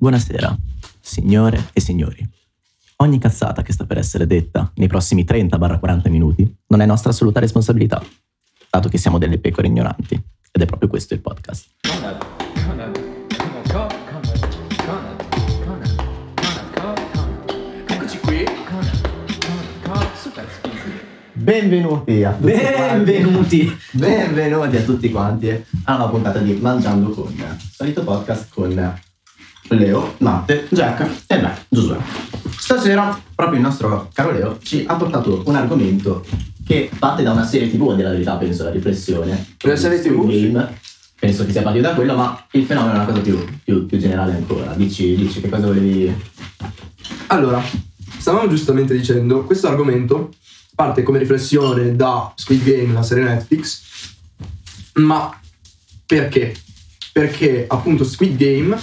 Buonasera, signore e signori. Ogni cazzata che sta per essere detta nei prossimi 30-40 minuti non è nostra assoluta responsabilità, dato che siamo delle pecore ignoranti. Ed è proprio questo il podcast. Eccoci qui, super. Benvenuti a tutti Benvenuti. quanti. Benvenuti a tutti quanti a una puntata di Mangiando con, solito podcast con Leo, Matte, Jack e me, Giosuè. Stasera proprio il nostro caro Leo ci ha portato un argomento che parte da una serie tv, della verità penso la riflessione. Una serie TV? Game. Penso che sia partito da quello, ma il fenomeno è una cosa più, più- più generale ancora. Dici, dici che cosa volevi... Allora, stavamo giustamente dicendo, questo argomento parte come riflessione da Squid Game, la serie Netflix, ma perché? Perché appunto Squid Game,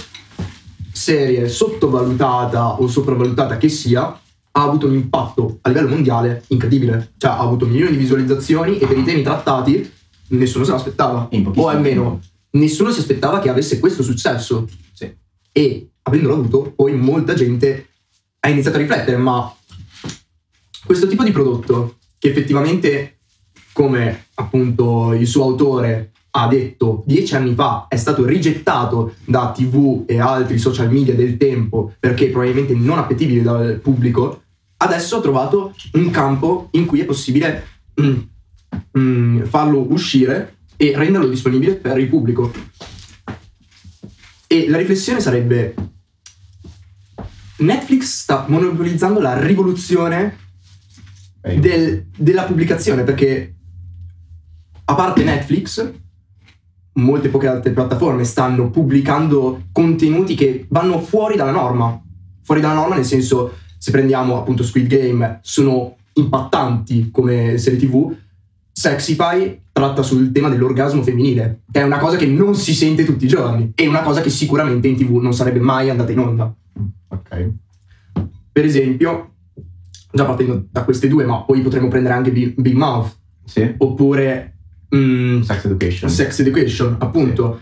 serie sottovalutata o sopravvalutata che sia, ha avuto un impatto a livello mondiale incredibile. Cioè ha avuto milioni di visualizzazioni e per i temi trattati nessuno se l'aspettava. O almeno nessuno si aspettava che avesse questo successo. Sì. E avendolo avuto, poi molta gente ha iniziato a riflettere, ma questo tipo di prodotto, che effettivamente, come appunto il suo autore ha detto dieci anni fa, è stato rigettato da TV e altri social media del tempo perché probabilmente non appetibile dal pubblico, adesso ha trovato un campo in cui è possibile mm, mm, farlo uscire e renderlo disponibile per il pubblico. E la riflessione sarebbe: Netflix sta monopolizzando la rivoluzione del- della pubblicazione perché, a parte Netflix, molte poche altre piattaforme stanno pubblicando contenuti che vanno fuori dalla norma. Fuori dalla norma, nel senso, se prendiamo appunto Squid Game, sono impattanti come serie TV. Sexify tratta sul tema dell'orgasmo femminile, che è una cosa che non si sente tutti i giorni e una cosa che sicuramente in TV non sarebbe mai andata in onda. Ok. Per esempio, già partendo da queste due, ma poi potremmo prendere anche Big, Mouth, Sì. oppure mm, Sex Education. Sex Education, appunto.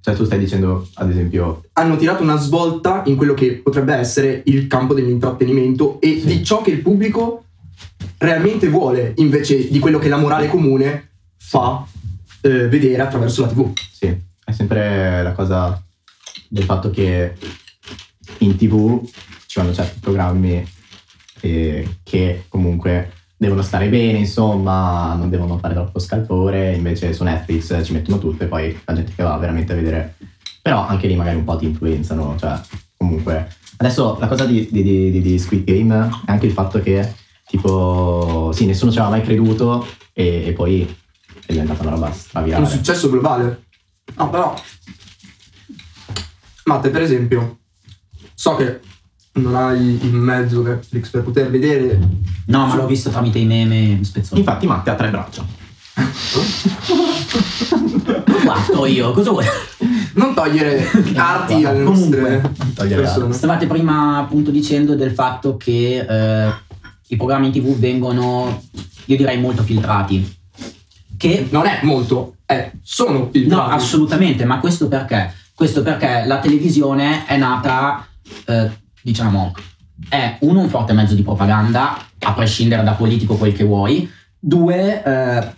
Cioè tu stai dicendo, ad esempio, Hanno tirato una svolta in quello che potrebbe essere il campo dell'intrattenimento e Sì. di ciò che il pubblico realmente vuole, invece di quello che la morale comune fa eh, vedere attraverso la TV. sì, è sempre la cosa del fatto che in tv ci vanno certi programmi eh, che comunque devono stare bene, insomma, non devono fare troppo scalpore, invece su Netflix ci mettono tutto e poi la gente che va veramente a vedere. Però anche lì magari un po' ti influenzano, cioè comunque. Adesso la cosa di, di- di- di- Squid Game è anche il fatto che tipo, sì, nessuno ci aveva mai creduto e, e poi è diventata una roba Un stravirale. successo globale. No, però. Matte, per esempio, so che non hai il mezzo Netflix per poter vedere. No, ma l'ho visto tramite i meme spezzoni. Infatti Matte ha tre braccia. Lo guardo io, cosa vuoi? Non togliere arti alle Comunque, nostre togliere persone. Stavate prima appunto dicendo del fatto che eh, i programmi in tv vengono, io direi, molto filtrati. Che Non è molto, è, sono No, filtrati. assolutamente, ma questo perché? Questo perché la televisione è nata, eh, diciamo, è uno un forte mezzo di propaganda, a prescindere da politico quel che vuoi. Due, eh,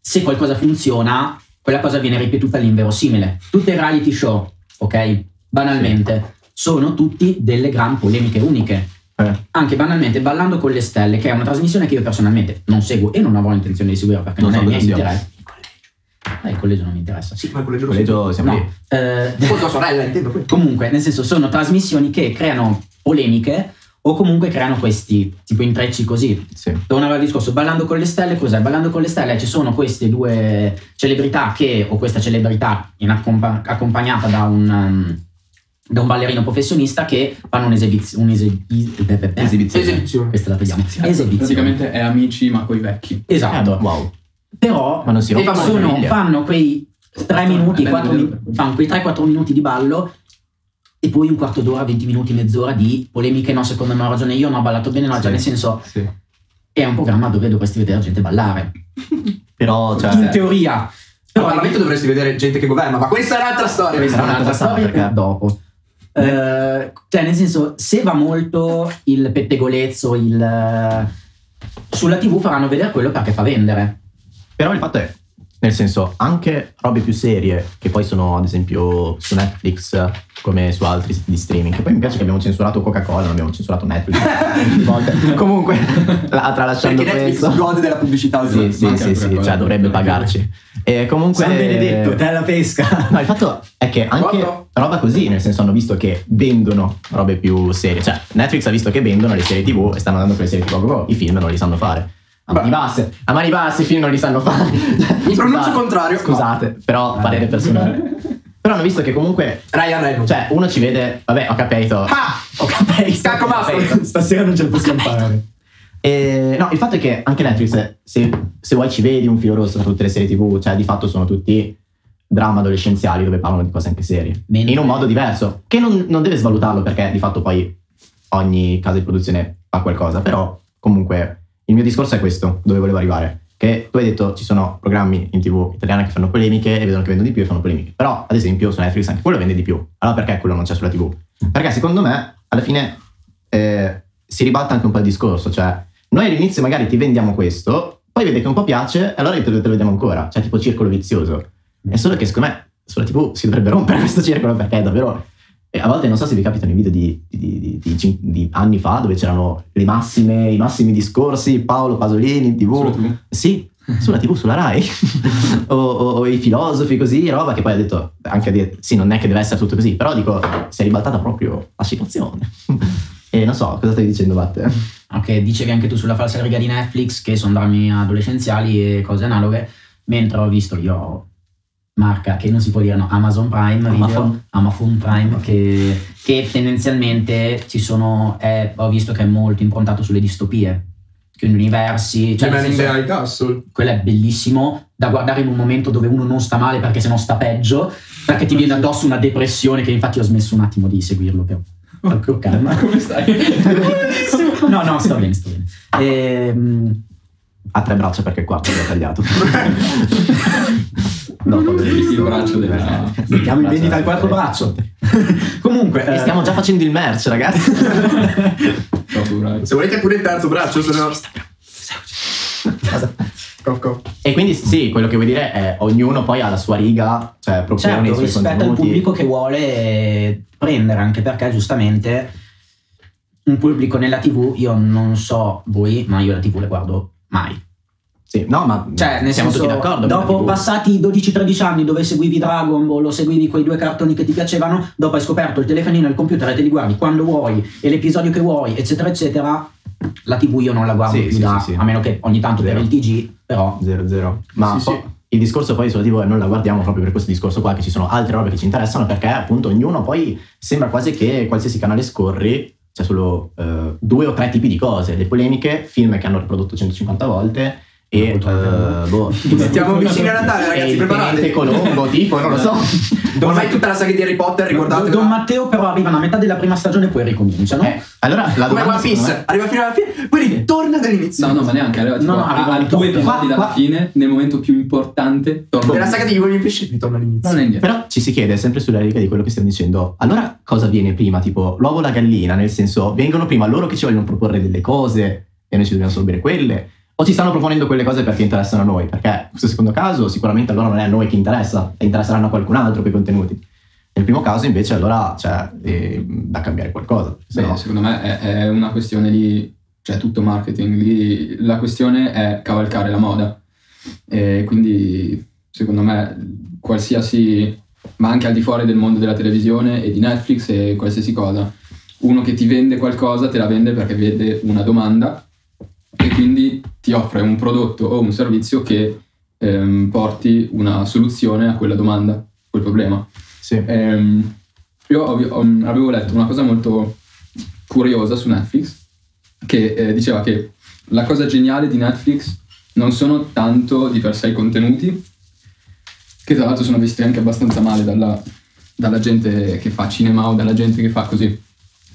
se qualcosa funziona, quella cosa viene ripetuta all'inverosimile. Tutte i reality show, ok? Banalmente, sono tutti delle gran polemiche uniche. Eh, Anche banalmente Ballando con le stelle, che è una trasmissione che io personalmente non seguo e non avrò intenzione di seguire perché Non non, so è il mio interesse. Eh, il collegio non mi interessa. Sì, ma il collegio il collegio siamo No, lì. eh, Con tua sorella, intendo. poi. comunque, nel senso, sono trasmissioni che creano polemiche o comunque creano questi tipo intrecci così. Sì. Tornavo al discorso, Ballando con le stelle, cos'è? Ballando con le stelle ci sono queste due celebrità che, o questa celebrità in accompa- accompagnata da un, um, da un ballerino professionista che fanno un'esibizione. Un'esibizione. Esibizione. Esibizione. Questa la tagliamo. Esibizione. Praticamente è amici ma coi vecchi. Esatto. Eh, wow. Però E sono- fanno quei 3 minuti, È bello quattro vedere mi- per quello. fanno quei 3-4 minuti di ballo e poi un quarto d'ora, 20 minuti, mezz'ora di polemiche. No, secondo me ho ragione io, no, ho ballato bene, no, Sì. cioè nel senso Sì. è un programma dove dovresti vedere gente ballare. Però, cioè, In teoria. Al Però Parlamento dovresti vedere gente che governa, ma questa è un'altra storia. questa è un'altra sta, storia perché- per dopo. Eh, cioè, nel senso, se va molto il pettegolezzo, il... Sulla TV faranno vedere quello perché fa vendere. Però il fatto è, nel senso, anche robe più serie, che poi sono ad esempio su Netflix, come su altri siti di streaming, che poi mi piace che abbiamo censurato Coca-Cola, non abbiamo censurato Netflix. di volte. Comunque, la, tralasciando Perché Netflix questo... gode della pubblicità. Sì, sì, sì, sì, cioè dovrebbe pagarci. E comunque... San Benedetto, te la pesca. No, il fatto è che anche Guarda. roba così, nel senso hanno visto che vendono robe più serie. Cioè, Netflix ha visto che vendono le serie TV e stanno andando con le serie TV. I film non li sanno fare. A mani basse, a mani basse i film non li sanno fare. Il pronuncio contrario. Scusate, però parere personale. Però hanno visto che comunque, Ryan Reynolds. cioè, uno ci vede, vabbè, ho capito. Ah! Ho capito. Scacco Master. Stasera non ce la possiamo fare. E, no, il fatto è che anche Netflix, se, se vuoi ci vedi un filo rosso tra tutte le serie TV, cioè di fatto sono tutti dramma adolescenziali dove parlano di cose anche serie. Mentre- In un modo diverso, che non, non deve svalutarlo perché di fatto poi ogni casa di produzione fa qualcosa, però comunque il mio discorso è questo, dove volevo arrivare. Che tu hai detto ci sono programmi in tv italiana che fanno polemiche e vedono che vendono di più e fanno polemiche. Però, ad esempio, su Netflix anche quello vende di più. Allora perché quello non c'è sulla tv? Perché secondo me, alla fine, eh, si ribalta anche un po' il discorso. Cioè, noi all'inizio magari ti vendiamo questo, poi vede che un po' piace, e allora te lo, te lo vediamo ancora. Cioè, tipo circolo vizioso. È solo che secondo me sulla TV si dovrebbe rompere questo circolo perché è davvero. E a volte non so se vi capitano i video di, di- di- di cin- di anni fa dove c'erano le massime, i massimi discorsi, Paolo Pasolini in TV. Sulla TV? Sì, sulla TV, sulla Rai. o, o- o i filosofi così, roba che poi ha detto anche a dire, sì, non è che deve essere tutto così, però dico, si è ribaltata proprio la situazione. e non so, cosa stai dicendo, Batte? Ok, dicevi anche tu sulla falsa riga di Netflix che sono drammi adolescenziali e cose analoghe, mentre ho visto io marca che non si può dire no, Amazon Prime Video, Amazon. Amazon Prime che, che tendenzialmente ci sono è- ho visto che è molto improntato sulle distopie quindi universi cioè Man in the High Castle. quello è bellissimo da guardare in un momento dove uno non sta male perché sennò sta peggio perché ti viene addosso una depressione che infatti ho smesso un attimo di seguirlo per per calma Come stai? no no sto bene sto bene Ehm, Ha tre braccia perché il quarto l'ho tagliato. no, Il braccio della... Mettiamo in vendita il quarto braccio. Comunque, E eh, stiamo già facendo il merch, ragazzi. Se volete pure il terzo braccio, se no. Cof, cof. e quindi sì, quello che vuoi dire è ognuno poi ha la sua riga, cioè propone i certo, suoi rispetto al contenuti. pubblico che vuole prendere, anche perché giustamente un pubblico nella TV, io non so voi, ma io la TV le guardo mai. Sì, no, ma Cioè, nel siamo senso, tutti d'accordo. dopo passati 12-13 anni dove seguivi Dragon Ball o seguivi quei due cartoni che ti piacevano, dopo hai scoperto il telefonino e il computer e te li guardi quando vuoi e l'episodio che vuoi, eccetera, eccetera, la TV io non la guardo Sì, più sì, da, sì, sì. a meno che ogni tanto per Vero. il TG, però Zero, zero. Ma Sì, poi- sì. il discorso poi sulla TV non la guardiamo proprio per questo discorso qua, che ci sono altre robe che ci interessano, perché appunto ognuno poi sembra quasi che qualsiasi canale scorri c'è solo eh, due o tre tipi di cose, le polemiche, film che hanno riprodotto 150 volte e eh, boh, Stiamo vicini a Natale, ragazzi, preparate. Colombo, tipo, non lo so. Ormai tutta la saga di Harry Potter, ricordate? Don Matteo però arrivano a metà della prima stagione e poi ricominciano. Eh, allora la Come One Piece, arriva fino alla fine, poi ritorna dall'inizio. No, no, ma neanche. Arriva, tipo, No, no, arriva a al due episodi dalla qua- fine, nel momento più importante, torna. Nella saga di William Pesci ritorna all'inizio. Non è indietro. Però ci si chiede sempre sulla riga di quello che stiamo dicendo. Allora cosa viene prima? Tipo l'uovo o la gallina? Nel senso, vengono prima loro che ci vogliono proporre delle cose e noi ci dobbiamo assorbire quelle? O ci stanno proponendo quelle cose perché interessano a noi? Perché in questo secondo caso sicuramente allora non è a noi che interessa, e interesseranno a qualcun altro quei contenuti. Nel primo caso invece allora c'è eh, da cambiare qualcosa. Beh, no- secondo me è, è una questione di. cioè tutto marketing. Lì la questione è cavalcare la moda. E quindi, secondo me, qualsiasi. ma anche al di fuori del mondo della televisione e di Netflix e qualsiasi cosa. Uno che ti vende qualcosa te la vende perché vede una domanda e quindi ti offre un prodotto o un servizio che ehm, porti una soluzione a quella domanda, quel problema. sì. Ehm, io ho- avevo letto una cosa molto curiosa su Netflix che eh, diceva che la cosa geniale di Netflix non sono tanto di per sé i contenuti, che tra l'altro sono visti anche abbastanza male dalla, dalla gente che fa cinema o dalla gente che fa così,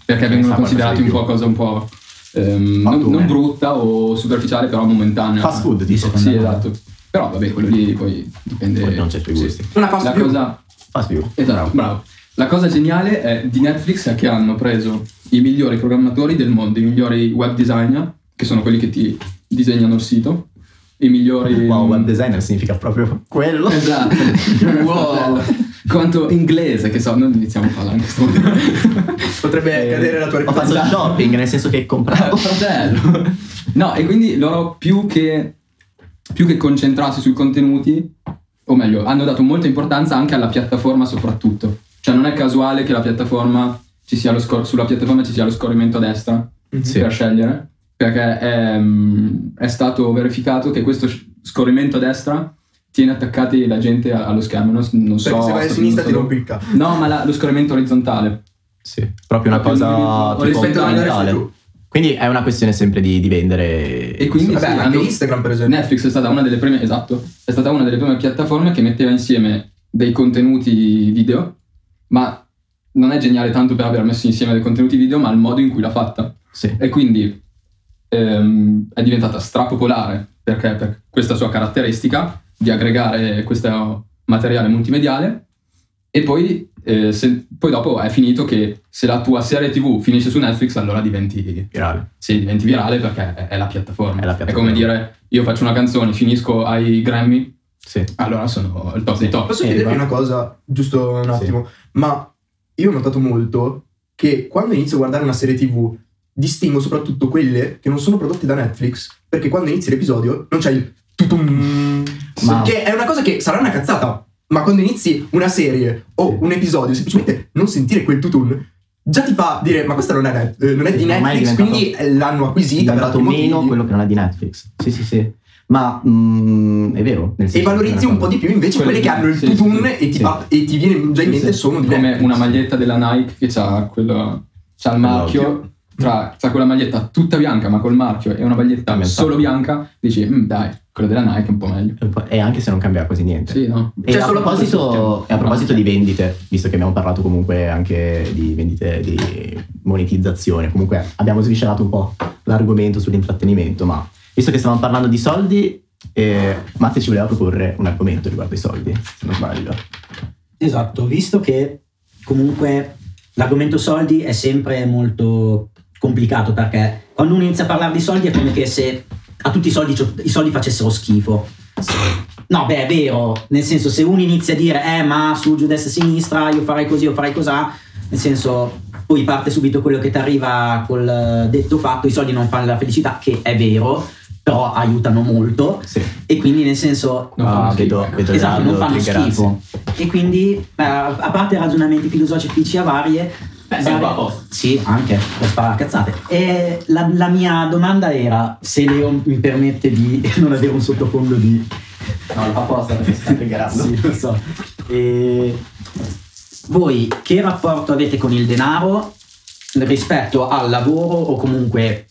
perché vengono sa qualcosa considerati un po' cosa un po' ehm, non, non brutta o superficiale, però momentanea. Fast food, tipo. secondo Sì, esatto. Però vabbè, quello lì poi dipende. Poi non c'è i sì. gusti. Una fast La food. cosa Fast view. Esatto, bravo. La cosa geniale è, di Netflix che hanno preso i migliori programmatori del mondo, i migliori web designer, che sono quelli che ti disegnano il sito, i migliori... Wow, web designer significa proprio quello. Esatto. wow. Quanto inglese che so, non iniziamo a parlare in questo momento. Potrebbe Eh, cadere la tua Ho fatto shopping, nel senso che compravo. Fratello. No, e quindi loro più che, più che concentrarsi sui contenuti, o meglio, hanno dato molta importanza anche alla piattaforma soprattutto. Cioè non è casuale che la piattaforma ci sia lo scor- sulla piattaforma ci sia lo scorrimento a destra Sì. per scegliere, perché è, è stato verificato che questo sc- scorrimento a destra tiene attaccati la gente allo schermo. Non, non so, Perché se vai a sinistra so ti rompi il cazzo. No, ma la- lo scorrimento orizzontale. Sì, proprio una cosa tipo Rispetto giù. Quindi è una questione sempre di, di vendere. E quindi Vabbè, sì, anche Instagram per esempio. Netflix è stata una delle prime, esatto, è stata una delle prime piattaforme che metteva insieme dei contenuti video, ma non è geniale tanto per aver messo insieme dei contenuti video, ma il modo in cui l'ha fatta. Sì. E quindi ehm, è diventata strapopolare perché per questa sua caratteristica di aggregare questo materiale multimediale e poi, eh, se- poi dopo è finito che se la tua serie tv finisce su Netflix allora diventi Virale. sì, diventi virale perché è, è la piattaforma. È la piattaforma. come dire, io faccio una canzone, finisco ai Grammy, Sì. allora sono il top dei top. Posso Eh, chiedervi va. una cosa, giusto un Sì. attimo? Ma io ho notato molto che quando inizio a guardare una serie TV distingo soprattutto quelle che non sono prodotte da Netflix, perché quando inizi l'episodio non c'è il tutum, Ma- che è una cosa che sarà una cazzata, ma quando inizi una serie o un episodio, semplicemente non sentire quel tutum già ti fa dire ma questa non è, net- eh, non è Sì, di è Netflix, diventato- quindi eh, l'hanno È acquisita diventato altri meno quello che non è di Netflix. Sì, sì, sì. Ma mm, è vero. Nel E valorizzi è un po' di più invece Quelle quelle che hanno il sì, sì, tutum sì. e, ti Sì. fa- e ti viene già in mente Sì. sono di Come Netflix. una maglietta della Nike che ha quello, c'ha il marchio, tra, tra quella maglietta tutta bianca ma col marchio e una maglietta Inventato. solo bianca, dici, "Mm, dai, quello della Nike è un po' meglio. E anche se non cambia quasi niente. Sì, no? E Cioè, a solo proposito, e a proposito di vendite, visto che abbiamo parlato comunque anche di vendite di monetizzazione, comunque abbiamo sviscerato un po' l'argomento sull'intrattenimento, ma visto che stavamo parlando di soldi, eh, Matte ci voleva proporre un argomento riguardo i soldi, se non sbaglio. Esatto, visto che comunque l'argomento soldi è sempre molto complicato perché quando uno inizia a parlare di soldi è come che se a tutti i soldi, i soldi facessero schifo. No, beh, è vero, nel senso se uno inizia a dire eh ma su, giù, destra, sinistra, io farei così, io farei cosà, nel senso poi parte subito quello che ti arriva col eh, detto fatto, i soldi non fanno la felicità, che è vero, però aiutano molto Sì. e quindi nel senso Non Ah, fanno schifo, vedo, vedo Esatto, non fanno schifo. E quindi, eh, a parte ragionamenti filosofici a varie, Beh, qua a posto. Sì, anche per sparare cazzate. E la, la mia domanda era se Leo mi permette di non avere un sottofondo di. No, lo fa apposta perché sta triggerando. Sì, lo so. E voi che rapporto avete con il denaro rispetto al lavoro o comunque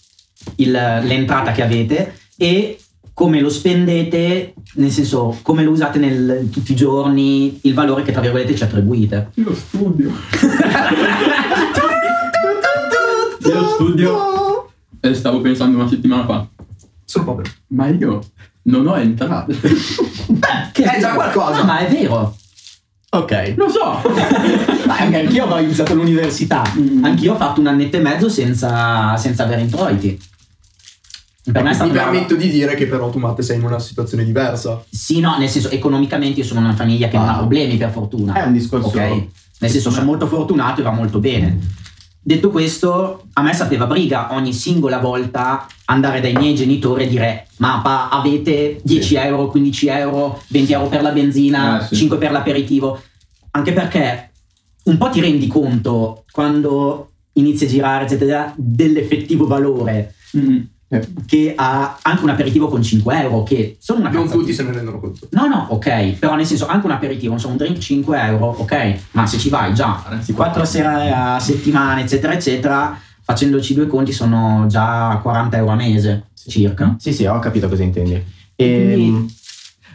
il- l'entrata che avete e come lo spendete, nel senso come lo usate nel- tutti i giorni, il valore che tra virgolette ci attribuite. Io studio. Io studio. E stavo pensando una settimana fa, Sono povero. ma io non ho entrate. Che È già qualcosa. No, ma è vero. Ok. Lo so. Anche anch'io avevo iniziato l'università. Mm. Anch'io ho fatto un annetto e mezzo senza, senza avere introiti. Per me è Mi stato permetto di dire che però tu Matte sei in una situazione diversa. Sì, no, nel senso, economicamente io sono una famiglia che non ha Ah. problemi, per fortuna. È un discorso- Ok? Nel senso, sono molto fortunato e va molto bene. Detto questo, a me sapeva briga ogni singola volta andare dai miei genitori e dire: Ma pa, avete 10 euro, 15 euro, 20 euro per la benzina, Eh, sì. 5 per l'aperitivo. Anche perché un po' ti rendi conto quando inizi a girare, eccetera, dell'effettivo valore Mm. Che ha anche un aperitivo con 5 euro, che sono una Non tutti se ne rendono conto. No, no, ok, però nel senso anche un aperitivo, insomma un drink 5 euro, ok, ma se ci vai già Si 4 sere a settimana, eccetera, eccetera, facendoci due conti sono già 40 euro a mese circa. Sì, sì, ho capito cosa intendi. E, Quindi-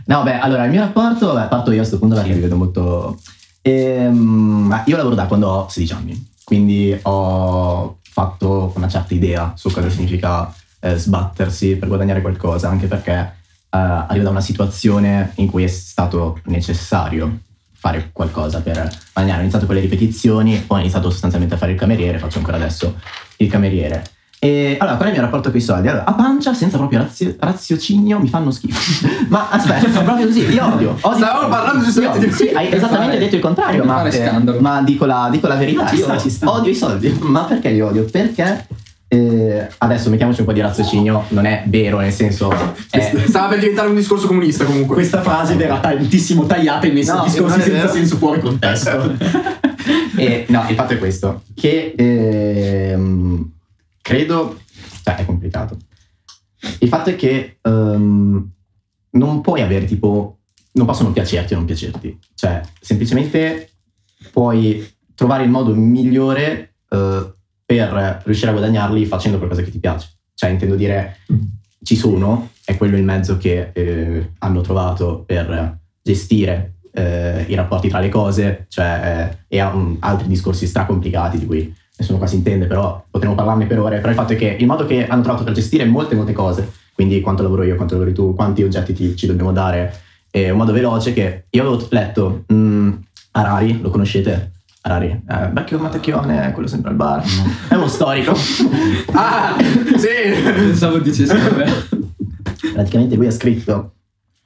No, beh, allora il mio rapporto, beh, parto io a questo punto perché Sì. vi vedo molto... Ehm, io lavoro da quando ho 16 anni, quindi ho fatto una certa idea su cosa significa eh, sbattersi per guadagnare qualcosa, anche perché eh, arrivo da una situazione in cui è stato necessario fare qualcosa per guadagnare. Ho iniziato con le ripetizioni, poi ho iniziato sostanzialmente a fare il cameriere, faccio ancora adesso il cameriere. E allora, qual è il mio rapporto con i soldi? Allora, a pancia, senza proprio razio- raziocinio, mi fanno schifo. ma aspetta, è proprio così, io odio. odio Stavamo parlando giustamente di Sì, hai esattamente detto il contrario, ma, ma dico, la, dico la verità. Ci sta, ci sta. odio i soldi. Ma perché li odio? Perché eh, adesso mettiamoci un po' di raziocinio, non è vero, nel senso. È, Stava per diventare un discorso comunista comunque. Questa frase verrà tantissimo tagliata e messa No, in discorsi senza vero. senso fuori contesto. E, no, il fatto è questo, che ehm, credo, cioè è complicato. Il fatto è che ehm, non puoi avere tipo, non possono piacerti o non piacerti, cioè semplicemente puoi trovare il modo migliore eh, per riuscire a guadagnarli facendo qualcosa che ti piace. Cioè intendo dire, ci sono, è quello il mezzo che eh, hanno trovato per gestire eh, i rapporti tra le cose, cioè, eh, e ha un- altri discorsi stracomplicati di cui nessuno qua si intende, però potremmo parlarne per ore, però il fatto è che il modo che hanno trovato per gestire molte molte cose, quindi quanto lavoro io, quanto lavori tu, quanti oggetti ti- ci dobbiamo dare, è un modo veloce che io avevo letto mm, Harari, lo conoscete? Harari, eh, vecchio Matacchione, quello sempre al bar, è uno storico. Ah, sì. Pensavo dicessi praticamente lui ha scritto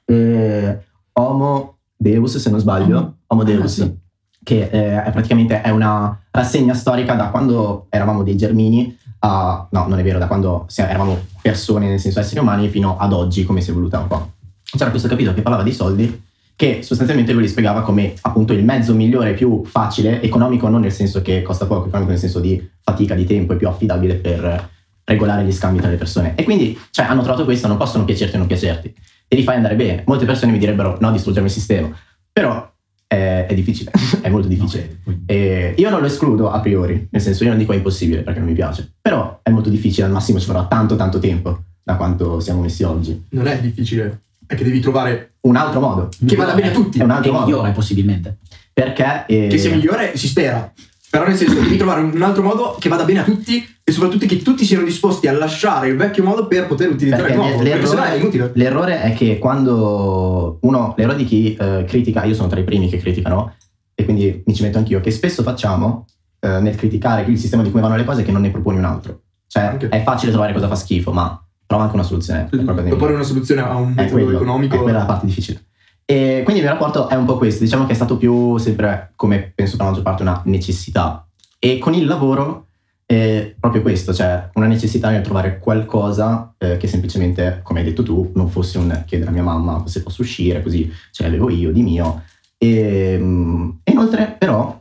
eh, Homo Deus, se non sbaglio, Homo Deus, Ah, sì. che eh, è praticamente è una rassegna storica da quando eravamo dei germini a, no, non è vero, da quando eravamo persone, nel senso esseri umani, fino ad oggi, come si è evoluta un po'. C'era questo capitolo che parlava dei soldi, che sostanzialmente lui li spiegava come appunto il mezzo migliore, più facile, economico non nel senso che costa poco, economico nel senso di fatica di tempo e più affidabile per regolare gli scambi tra le persone. E quindi, cioè, hanno trovato questo, non possono piacerti o non piacerti. Te li fai andare bene. Molte persone mi direbbero no, distruggermi il sistema. Però eh, è difficile, è molto difficile. E io non lo escludo a priori, nel senso io non dico è impossibile perché non mi piace, però è molto difficile, al massimo ci vorrà tanto tanto tempo da quanto siamo messi oggi. Non è difficile, è che devi trovare Un altro modo, che vada bene a tutti. è un altro È modo, migliore possibilmente. perché... eh, Che sia migliore, si spera. Però nel senso, devi trovare un altro modo che vada bene a tutti e soprattutto che tutti siano disposti a lasciare il vecchio modo per poter utilizzare Perché il nuovo. l'errore- è inutile. L'errore è che quando uno, l'errore di chi eh, critica, io sono tra i primi che criticano, e quindi mi ci metto anch'io, che spesso facciamo eh, nel criticare il sistema di come vanno le cose che non ne proponi un altro. Cioè Anche. è facile trovare cosa fa schifo, ma trova anche una soluzione. Proporre una soluzione a un metodo quello, economico. È quella la parte difficile. E quindi il mio rapporto è un po' questo, diciamo che è stato più sempre, come penso per la maggior parte, una necessità. E con il lavoro è proprio questo, cioè una necessità nel trovare qualcosa eh, che semplicemente, come hai detto tu, non fosse un chiedere a mia mamma se posso uscire, così ce l'avevo io di mio. E, mm, e inoltre, però,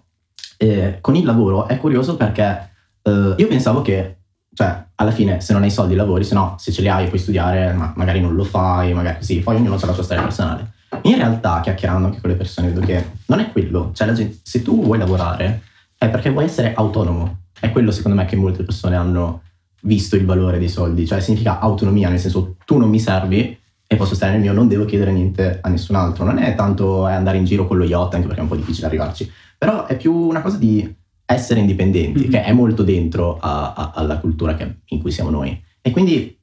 eh, con il lavoro è curioso perché eh, io pensavo che, cioè, alla fine, se non hai soldi lavori, se no, se ce li hai puoi studiare, ma magari non lo fai, magari così, poi ognuno ha la sua storia personale. In realtà, chiacchierando anche con le persone, vedo che non è quello. Cioè, gente- se tu vuoi lavorare, è perché vuoi essere autonomo. È quello, secondo me, che molte persone hanno visto il valore dei soldi. Cioè, significa autonomia, nel senso, tu non mi servi e posso stare nel mio, non devo chiedere niente a nessun altro. Non è tanto eh, andare in giro con lo yacht, anche perché è un po' difficile arrivarci. Però è più una cosa di essere indipendenti, Mhm. che è molto dentro a- a- alla cultura che- in cui siamo noi. E quindi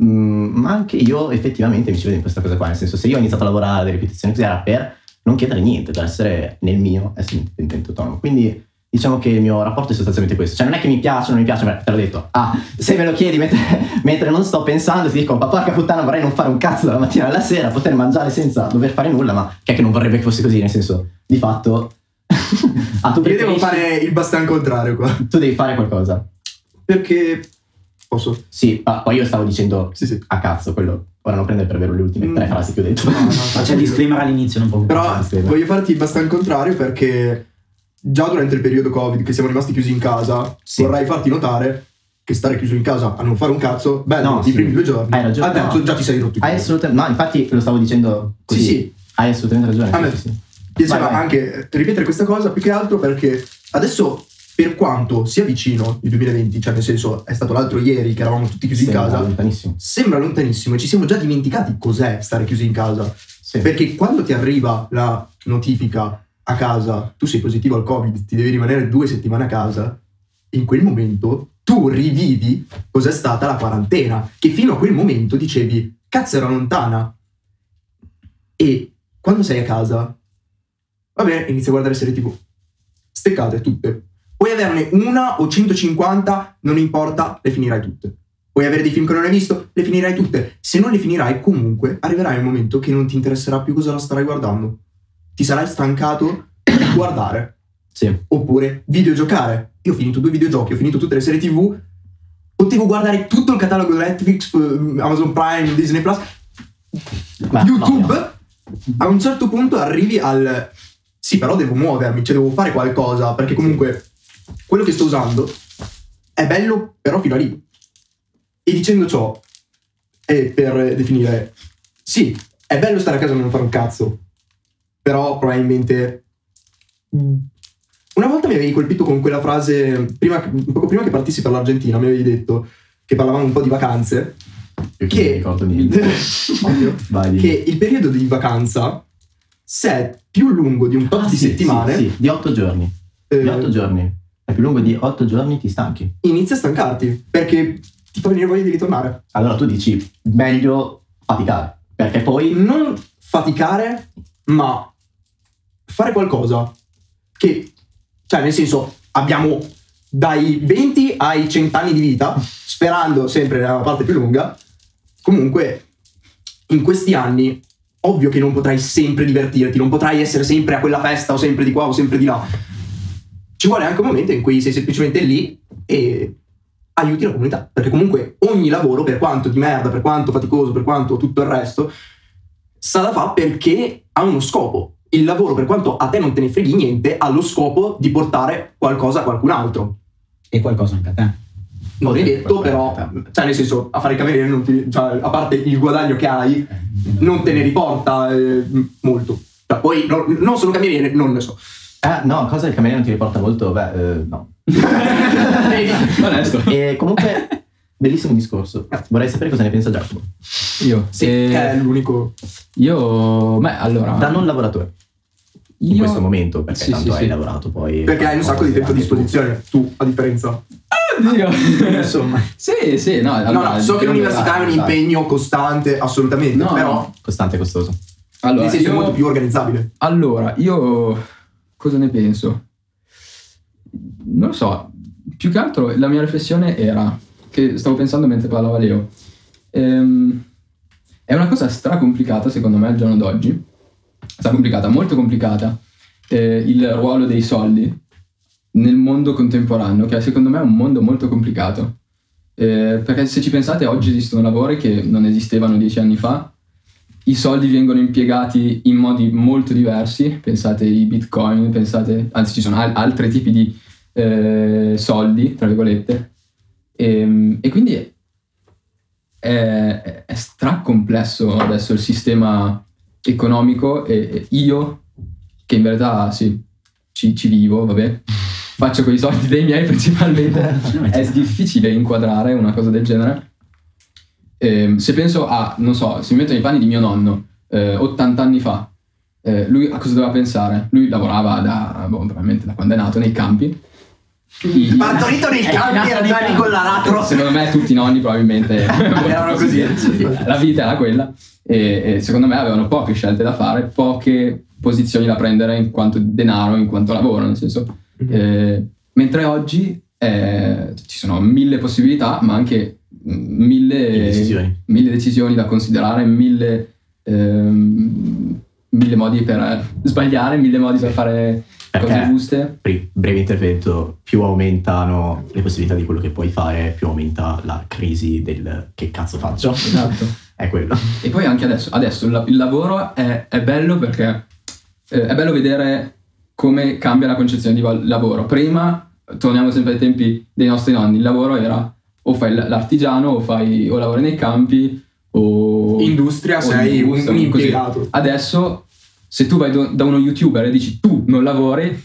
Mm, ma anche io effettivamente mi ci vedo in questa cosa qua, nel senso se io ho iniziato a lavorare alle ripetizioni così era per non chiedere niente, per essere nel mio, essere indipendente autonomo. Quindi diciamo che il mio rapporto è sostanzialmente questo, cioè non è che mi piace o non mi piace, beh, te l'ho detto, ah, se me lo chiedi mentre, mentre non sto pensando ti dico, ma porca puttana vorrei non fare un cazzo dalla mattina alla sera, poter mangiare senza dover fare nulla, ma che è che non vorrebbe che fosse così, nel senso, di fatto... ah, tu Io devo fare il bastan contrario qua. Tu devi fare qualcosa. Perché posso? Sì, ma poi io stavo dicendo Sì, sì. a cazzo, quello ora non prendere per vero le ultime tre Mm. frasi che ho detto. No, no, c'è il disclaimer all'inizio, non può Però voglio farti il bastan contrario perché già durante il periodo Covid che siamo rimasti chiusi in casa, Sì. vorrei farti notare che stare chiuso in casa a non fare un cazzo, bello, No, i sì. primi due giorni. Hai ragione, Al terzo no. già ti sei rotto Hai assolutamente. No, infatti lo stavo dicendo così. Sì, sì. Hai assolutamente ragione. A me- sì. Piaceva Vai, vai. anche ripetere questa cosa più che altro perché adesso per quanto sia vicino il 2020, cioè nel senso è stato l'altro ieri che eravamo tutti chiusi Sembra in casa, lontanissimo. sembra lontanissimo e ci siamo già dimenticati cos'è stare chiusi in casa. Sì. Perché quando ti arriva la notifica a casa, tu sei positivo al Covid, ti devi rimanere due settimane a casa, in quel momento tu rivivi cos'è stata la quarantena, che fino a quel momento dicevi, cazzo era lontana. E quando sei a casa, Va bene, inizia a guardare serie tv. Steccate tutte. Puoi averne una o 150, non importa, le finirai tutte. Puoi avere dei film che non hai visto, le finirai tutte. Se non le finirai, comunque arriverai un momento che non ti interesserà più cosa la starai guardando. Ti sarai stancato di guardare. Sì. Oppure videogiocare. Io ho finito due videogiochi, ho finito tutte le serie TV. Potevo guardare tutto il catalogo di Netflix, eh, Amazon Prime, Disney Plus, Ma, YouTube. no, A un certo punto arrivi al sì, però devo muovermi, cioè devo fare qualcosa, perché comunque quello che sto usando è bello, però fino a lì. E dicendo ciò, è per definire, sì, è bello stare a casa e non fare un cazzo, però probabilmente... mm, Una volta mi avevi colpito con quella frase, prima, poco prima che partissi per l'Argentina, mi avevi detto che parlavamo un po' di vacanze, che- che il periodo di vacanza, se è più lungo di un tot Ah, di sì, settimane, Sì, sì, di otto giorni. eh, Di otto giorni. È più lungo di otto giorni ti stanchi. inizia a stancarti perché ti fa venire voglia di ritornare. Allora tu dici meglio faticare. Perché poi Non faticare, ma fare qualcosa che, cioè nel senso, abbiamo dai 20 ai 100 anni di vita, sperando sempre nella parte più lunga, comunque in questi anni, ovvio che non potrai sempre divertirti, non potrai essere sempre a quella festa o sempre di qua o sempre di là. Ci vuole anche un momento in cui sei semplicemente lì e aiuti la comunità, perché comunque ogni lavoro, per quanto di merda, per quanto faticoso, per quanto tutto il resto, sa da fa perché ha uno scopo. Il lavoro, per quanto a te non te ne freghi niente, ha lo scopo di portare qualcosa a qualcun altro. E qualcosa anche a te. Non è detto, però, cioè nel senso, a fare il cameriere, non ti- cioè, a parte il guadagno che hai, non te ne riporta eh, molto. Cioè, poi no- non sono cameriere, non ne so. Eh, no, cosa il cameriere non ti riporta molto? Beh, eh, no. Onesto. E comunque, bellissimo discorso. Vorrei sapere cosa ne pensa Giacomo. Io. Sì, Eh, che è l'unico. Io, beh, allora. Da non lavoratore. In io- questo momento, perché Sì, tanto sì, hai sì. lavorato poi. Perché hai un sacco di tempo a disposizione, tu, a differenza. Dio. Insomma. sì, sì, no. No, allora, no, so che l'università è un impegno costante, assolutamente, No, però no. Costante e costoso. Allora, nel senso è io- molto più organizzabile. Allora, io cosa ne penso? Non lo so, più che altro la mia riflessione era, che stavo pensando mentre parlava Leo, Ehm, è una cosa stracomplicata secondo me al giorno d'oggi, stracomplicata, molto complicata, eh, il ruolo dei soldi nel mondo contemporaneo, che secondo me è un mondo molto complicato. Eh, perché se ci pensate, oggi esistono lavori che non esistevano dieci anni fa, i soldi vengono impiegati in modi molto diversi, pensate ai bitcoin, pensate, anzi ci sono al- altri tipi di eh, soldi, tra virgolette, Ehm, e, quindi è, è stracomplesso adesso il sistema economico e, e io, che in verità sì, ci, ci vivo, vabbè, faccio con i soldi dei miei principalmente, è difficile inquadrare una cosa del genere. Ehm, se penso a, non so, se mi metto nei panni di mio nonno, eh, 80 anni fa, eh, lui a cosa doveva pensare? Lui lavorava da, boh, probabilmente da quando è nato nei campi. I- Partorito nei campi era già con l'aratro. secondo me tutti i nonni probabilmente Erano così. la vita era quella e, e secondo me avevano poche scelte da fare, poche posizioni da prendere in quanto denaro, in quanto lavoro, nel senso. Eh, mentre oggi eh, ci sono mille possibilità, ma anche mm, mille Decisioni. mille decisioni da considerare, mille, ehm, mille modi per sbagliare, mille modi per fare cose Perché? giuste. Pri- breve intervento, più aumentano le possibilità di quello che puoi fare, più aumenta la crisi del che cazzo faccio. Esatto. È quello. E poi anche adesso, adesso il, il lavoro è, è bello perché eh, è bello vedere come cambia la concezione di val- lavoro. Prima, torniamo sempre ai tempi dei nostri nonni, il lavoro era o fai l'artigiano o, fai, o lavori nei campi o... Industria o sei un, un impiegato. Adesso, se tu vai do- da uno youtuber e dici tu non lavori,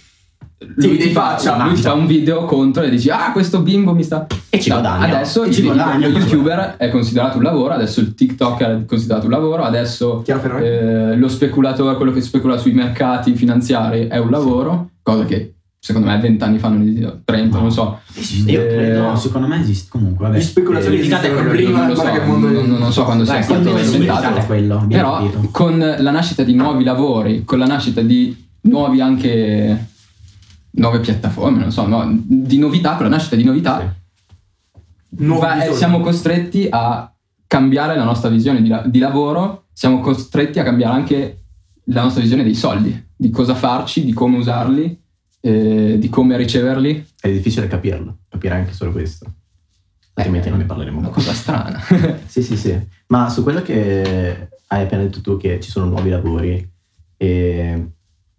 lui, ti fa, faccia. lui ti fa un video contro e dici ah questo bimbo mi sta... E ci No, guadagna. Adesso il, ci guadagna, lo questo youtuber è considerato un lavoro, adesso il TikToker è considerato un lavoro, adesso eh, lo speculatore, quello che specula sui mercati finanziari è un lavoro, cosa che secondo me 20 anni fa non esisteva, 30, non so. Io Eh, credo, no, secondo me esiste comunque. Vabbè. Gli speculazioni esistono quello lì, prima non so, che il mondo non, non so quando sia Dai, stato me sì, inventato. quello, Però capito. con la nascita di nuovi lavori, con la nascita di nuovi anche nuove piattaforme, non so, no, di novità, con la nascita di novità, Nuovi va- eh, siamo costretti a cambiare la nostra visione di, la- di lavoro, siamo costretti a cambiare anche la nostra visione dei soldi, di cosa farci, di come usarli, eh, di come riceverli. È difficile capirlo, capire anche solo questo. Altrimenti non ne parleremo Una cosa strana. Sì, sì, sì. Ma su quello che hai appena detto tu, che ci sono nuovi lavori, e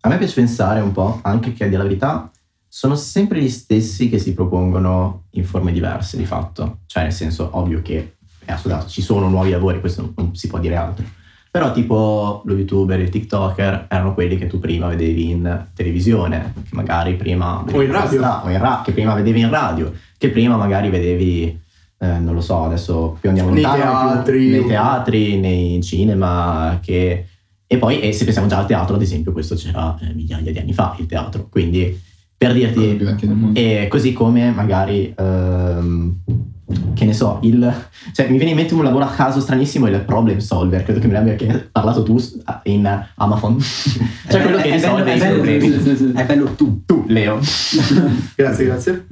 a me piace pensare un po' anche che, a dire la verità, sono sempre gli stessi che si propongono in forme diverse di fatto. Cioè, nel senso, ovvio che è assodato, ci sono nuovi lavori, questo non, non si può dire altro. Però tipo lo youtuber, il tiktoker erano quelli che tu prima vedevi in televisione, che magari prima vedevi in radio. stra- o in ra- che prima vedevi in radio, che prima magari vedevi, eh, non lo so, adesso più andiamo Nei lontano, più- teatri. nei teatri, nei cinema, che... E poi, e se pensiamo già al teatro, ad esempio, questo c'era eh, migliaia di anni fa, il teatro. Quindi, per dirti, vecchia del mondo. e così come magari, ehm, che ne so, il, cioè mi viene in mente un lavoro a caso stranissimo, il problem solver, credo che me ne abbia parlato tu in Amazon. cioè quello che è bello, risolve è i bello, sì, sì. è bello tu. Tu, Leo. Grazie, grazie.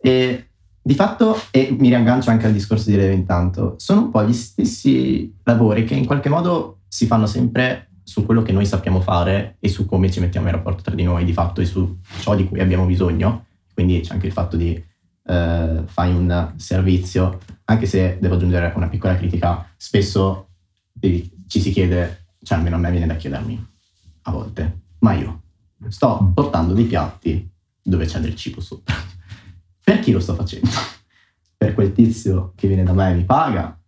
E di fatto, e mi riaggancio anche al discorso di Leo intanto, sono un po' gli stessi lavori che in qualche modo si fanno sempre su quello che noi sappiamo fare e su come ci mettiamo in rapporto tra di noi di fatto e su ciò di cui abbiamo bisogno. Quindi c'è anche il fatto di eh, fai un servizio, anche se devo aggiungere una piccola critica, spesso ci si chiede, cioè almeno a me viene da chiedermi a volte, ma io sto portando dei piatti dove c'è del cibo sopra. Per chi lo sto facendo? Per quel tizio che viene da me e mi paga?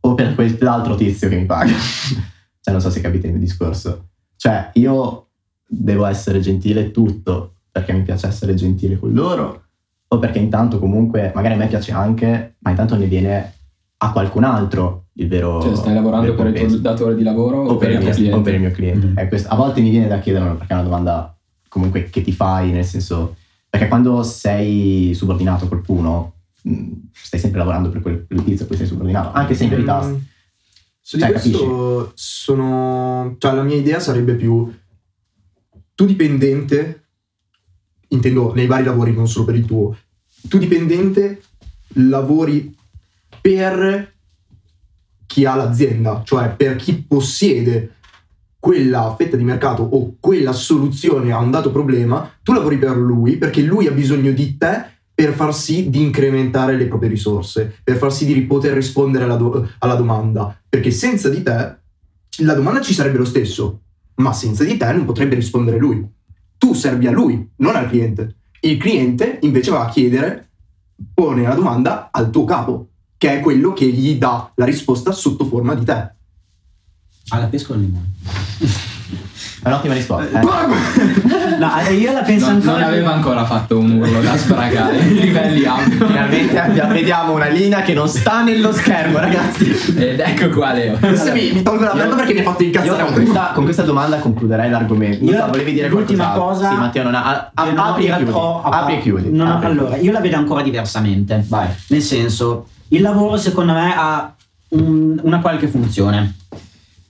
O per quell'altro tizio che mi paga? cioè, non so se capite il mio discorso. Cioè, io devo essere gentile tutto perché mi piace essere gentile con loro, o perché intanto comunque, magari a me piace anche, ma intanto ne viene a qualcun altro il vero... Cioè, stai lavorando per il tuo datore di lavoro o per, il mio, cliente? o per il mio cliente. Mhm. Eh, questo- a volte mi viene da chiedermelo perché è una domanda comunque che ti fai, nel senso, perché quando sei subordinato a qualcuno, mh, stai sempre lavorando per quel, quel tizio a cui sei subordinato, anche se in verità... Mm, Su di Cioè, questo sono... Cioè, la mia idea sarebbe più... Tu dipendente, intendo nei vari lavori, non solo per il tuo, tu dipendente lavori per chi ha l'azienda, cioè per chi possiede quella fetta di mercato o quella soluzione a un dato problema, tu lavori per lui perché lui ha bisogno di te per far sì di incrementare le proprie risorse, per far sì di poter rispondere alla, do- alla domanda, perché senza di te la domanda ci sarebbe lo stesso, ma senza di te non potrebbe rispondere lui. Tu servi a lui, non al cliente. Il cliente invece va a chiedere, pone la domanda al tuo capo, che è quello che gli dà la risposta sotto forma di te. Alla pesca o al limone? È un'ottima risposta. eh. No, eh, io la penso Non, ancora. non aveva ancora fatto un urlo da spragare i livelli alti. Finalmente abbiamo- vediamo una linea che non sta nello schermo, ragazzi. Ed ecco qua Leo. Adesso mi, mi tolgo la verba perché mi ha fatto incazzare con un po'. questa, con questa domanda concluderei l'argomento. Io- so, volevi dire l'ultima qualcos'altro? cosa- Sì, Matteo, non ha. a- non ho- apri, e chiudi. ho- apri e chiudi. non Apri allora, io la vedo ancora diversamente. Vai. Nel senso, il lavoro secondo me ha un- una qualche funzione.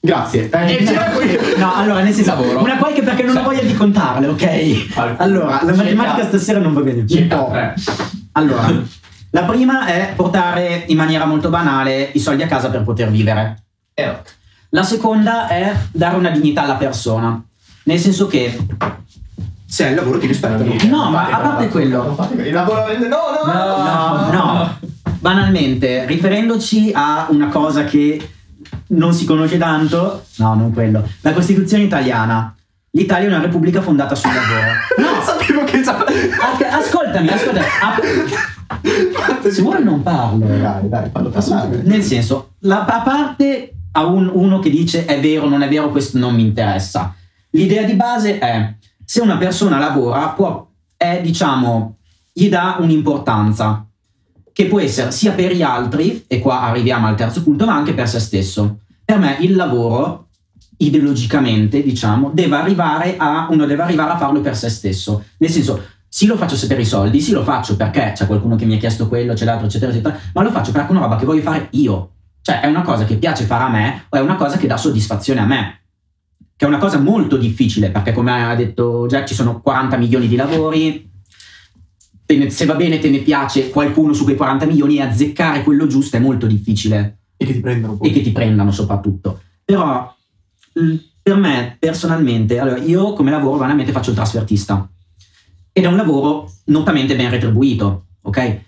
Grazie. E c'era qui. No, allora, nel senso, Lavoro. una qualche perché non ho Sì. voglia di contarle, ok? Allora, la matematica stasera non va bene. Circa. Allora, la prima è portare in maniera molto banale i soldi a casa per poter vivere. Eh. La seconda è dare una dignità alla persona. Nel senso che, Se hai il lavoro ti rispettano. No, ma a parte quello- Il lavoro rende. No, no. no, no, banalmente, riferendoci a una cosa che non si conosce tanto, no, non quello, la Costituzione italiana. L'Italia è una repubblica fondata sul lavoro. No, sapevo che Ascoltami, ascoltami. Ah, se vuoi non parlo. Dai, dai, fallo passare. Nel senso, la, a parte a un- uno che dice è vero, non è vero, questo non mi interessa. L'idea di base è se una persona lavora, può, è, diciamo, gli dà un'importanza che può essere sia per gli altri, e qua arriviamo al terzo punto, ma anche per se stesso. Per me il lavoro, ideologicamente, diciamo, deve arrivare a, uno deve arrivare a farlo per se stesso. Nel senso, sì lo faccio se per i soldi, sì lo faccio perché c'è qualcuno che mi ha chiesto quello, c'è l'altro, eccetera, eccetera, ma lo faccio perché è una roba che voglio fare io. Cioè, è una cosa che piace fare a me o è una cosa che dà soddisfazione a me. che è una cosa molto difficile perché come ha detto Jack ci sono 40 milioni di lavori, ne- se va bene te ne piace qualcuno su quei 40 milioni e azzeccare quello giusto è molto difficile E che ti prendono poi. e che ti prendano soprattutto. Però per me personalmente, allora io come lavoro banalmente faccio il trasfertista ed è un lavoro notamente ben retribuito, ok?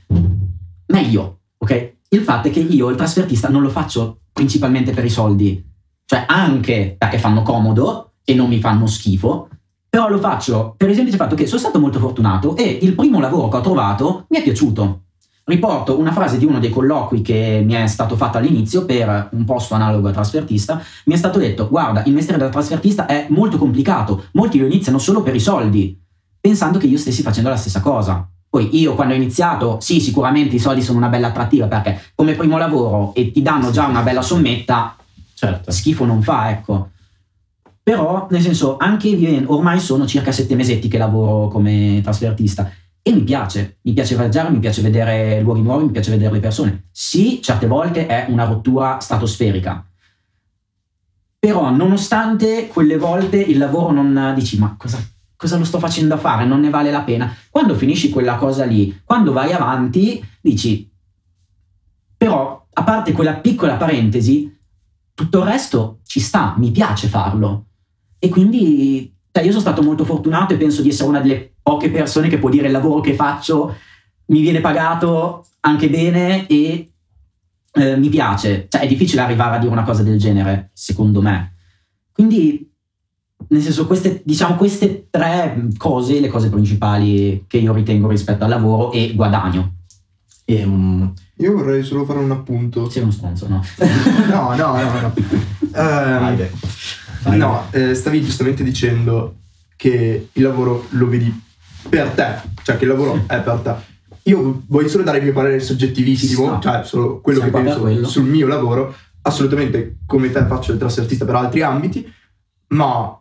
Meglio, ok? Il fatto è che io il trasfertista non lo faccio principalmente per i soldi, cioè anche perché fanno comodo e non mi fanno schifo, però lo faccio per il semplice fatto che sono stato molto fortunato e il primo lavoro che ho trovato mi è piaciuto. Riporto una frase di uno dei colloqui che mi è stato fatto all'inizio per un posto analogo al trasfertista. Mi è stato detto: Guarda, il mestiere da trasfertista è molto complicato. Molti lo iniziano solo per i soldi, pensando che io stessi facendo la stessa cosa. Poi io quando ho iniziato, sì, sicuramente i soldi sono una bella attrattiva perché come primo lavoro e ti danno già una bella sommetta, Certo. schifo non fa, ecco. Però, nel senso, anche io ormai sono circa sette mesetti che lavoro come trasfertista e mi piace, mi piace viaggiare, mi piace vedere luoghi nuovi, mi piace vedere le persone. Sì, certe volte è una rottura stratosferica. Però, nonostante quelle volte il lavoro non dici, ma cosa, cosa lo sto facendo a fare? Non ne vale la pena. Quando finisci quella cosa lì, quando vai avanti, dici, però, a parte quella piccola parentesi, tutto il resto ci sta, mi piace farlo. E quindi cioè, io sono stato molto fortunato e penso di essere una delle poche persone che può dire il lavoro che faccio mi viene pagato anche bene e eh, mi piace. Cioè, è difficile arrivare a dire una cosa del genere, secondo me. Quindi, nel senso, queste, diciamo, queste tre cose, le cose principali che io ritengo rispetto al lavoro e guadagno. E, mm, Io vorrei solo fare un appunto. Sei uno stronzo, no? No, no, no, no. Ehm, vai, no, eh, stavi giustamente dicendo che il lavoro lo vedi per te, cioè che il lavoro è per te. Io voglio solo dare il mio parere soggettivissimo, cioè solo quello Siamo che penso quello. sul mio lavoro. Assolutamente come te faccio il trasfertista per altri ambiti, ma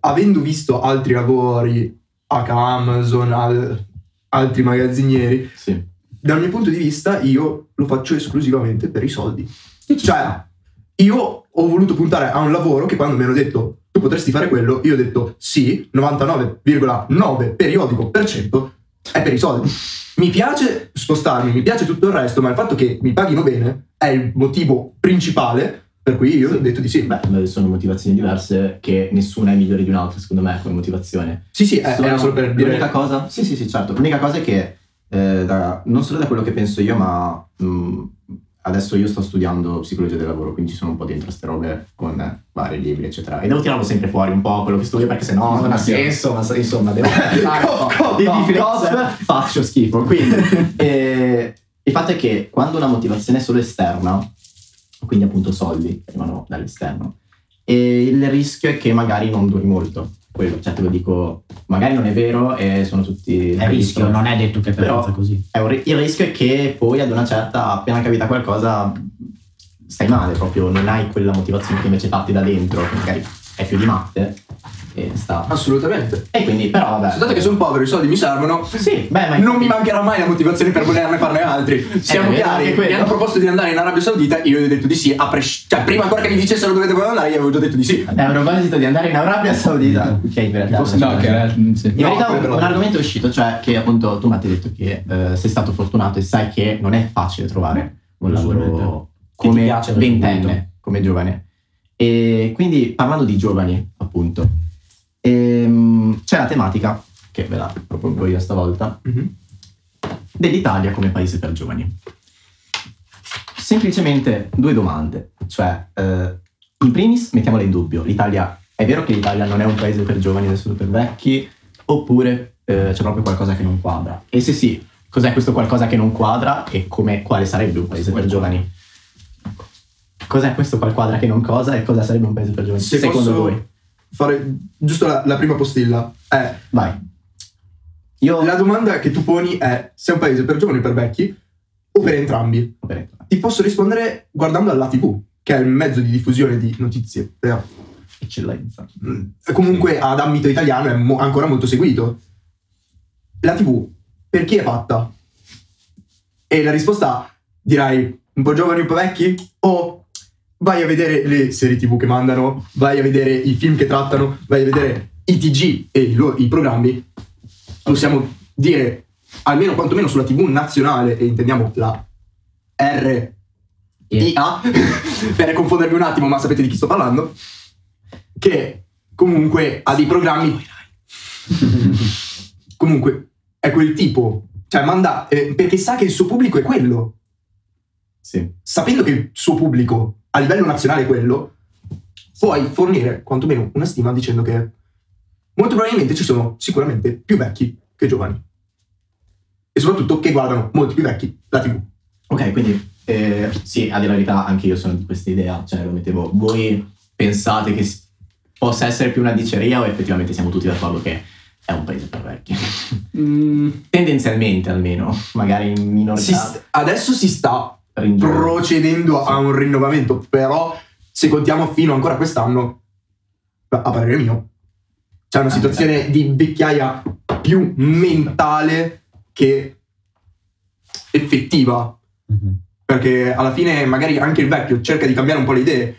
avendo visto altri lavori, H Amazon, al- altri magazzinieri, Sì. dal mio punto di vista io lo faccio esclusivamente per i soldi. Cioè, io ho voluto puntare a un lavoro che quando mi hanno detto tu potresti fare quello, io ho detto sì, 99,9 periodico per cento è per i soldi. Mi piace spostarmi, mi piace tutto il resto, ma il fatto che mi paghino bene è il motivo principale per cui io ho detto di sì. Beh, sono motivazioni diverse che nessuna è migliore di un'altra, secondo me, come motivazione. Sì, sì, eh, Sono- era solo per dire... L'unica cosa, sì, sì, sì, certo. L'unica cosa è che, eh, da- non solo da quello che penso io, ma mh, adesso io sto studiando psicologia del lavoro, quindi ci sono un po' dentro queste robe con vari libri, eccetera. E devo tirarlo sempre fuori un po' quello che studio, perché sennò non ha senso, ma insomma, devo fare un po' No, faccio schifo. Quindi, eh, il fatto è che quando una motivazione è solo esterna, quindi appunto soldi che arrivano dall'esterno, e il rischio è che magari non duri molto. Quello, cioè te lo dico, magari non è vero e sono tutti... È rischio, non è detto che per Però- forza così. è ri- il rischio è che poi ad una certa, appena capita qualcosa, stai male proprio, non hai quella motivazione che invece parti da dentro, che magari è più di matte sta. Assolutamente. E quindi, però, vabbè. Soltanto che sono povero, i soldi mi servono. Sì, beh, ma Non mi mancherà mai la motivazione per volerne farne altri. Siamo è vero, chiari. Mi hanno proposto di andare in Arabia Saudita, io gli ho detto di sì. A pres- cioè, prima ancora che mi dicessero dove dovevo andare, io avevo già detto di sì. È a proposito di andare in Arabia Saudita. Ok, in verità. Forse no, che era... sì. In No, un, quello un no. argomento è uscito, cioè che appunto tu Matti hai detto che eh, sei stato fortunato e sai che non è facile trovare un Assolutamente. lavoro come ventenne, come giovane. E quindi parlando di giovani, appunto, ehm, c'è la tematica, che ve la propongo io stavolta, dell'Italia come paese per giovani. Semplicemente due domande, cioè eh, in primis mettiamola in dubbio, l'Italia è vero che l'Italia non è un paese per giovani, è solo per vecchi, oppure eh, c'è proprio qualcosa che non quadra? E se sì, cos'è questo qualcosa che non quadra e come, quale sarebbe un paese per giovani? Cos'è questo qualquadra che non cosa e cosa sarebbe un paese per giovani? Se Secondo posso voi? Fare giusto la, la prima postilla. È Vai. Io... la domanda che tu poni è se è un paese per giovani o per vecchi o per entrambi. Ti posso rispondere guardando alla TV, che è il mezzo di diffusione di notizie per Eccellenza. Mm, comunque ad ambito italiano è mo- ancora molto seguito. La TV per chi è fatta? E la risposta dirai un po' giovani, un po' vecchi? O vai a vedere le serie tv che mandano, vai a vedere i film che trattano, vai a vedere i TG e i, loro- i programmi, possiamo dire, almeno quantomeno sulla tv nazionale, e intendiamo la RIA, per confondervi un attimo, ma sapete di chi sto parlando, che comunque ha dei programmi. Comunque è quel tipo, cioè manda, eh, perché sa che il suo pubblico è quello, Sì. sapendo che il suo pubblico a livello nazionale quello, puoi fornire quantomeno una stima dicendo che molto probabilmente ci sono sicuramente più vecchi che giovani. E soprattutto che guardano molti più vecchi la TV. Ok, quindi eh, sì, a dire la verità, anche io sono di questa idea, cioè lo mettevo. Voi pensate che possa essere più una diceria o effettivamente siamo tutti d'accordo che è un paese per vecchi? Mm, Tendenzialmente almeno, magari in minorità. Si st- adesso si sta ringiovani. procedendo a un rinnovamento, però se contiamo fino ancora quest'anno, a parere mio, c'è una Ah, situazione di vecchiaia più mentale che effettiva. perché alla fine magari anche il vecchio cerca di cambiare un po' le idee,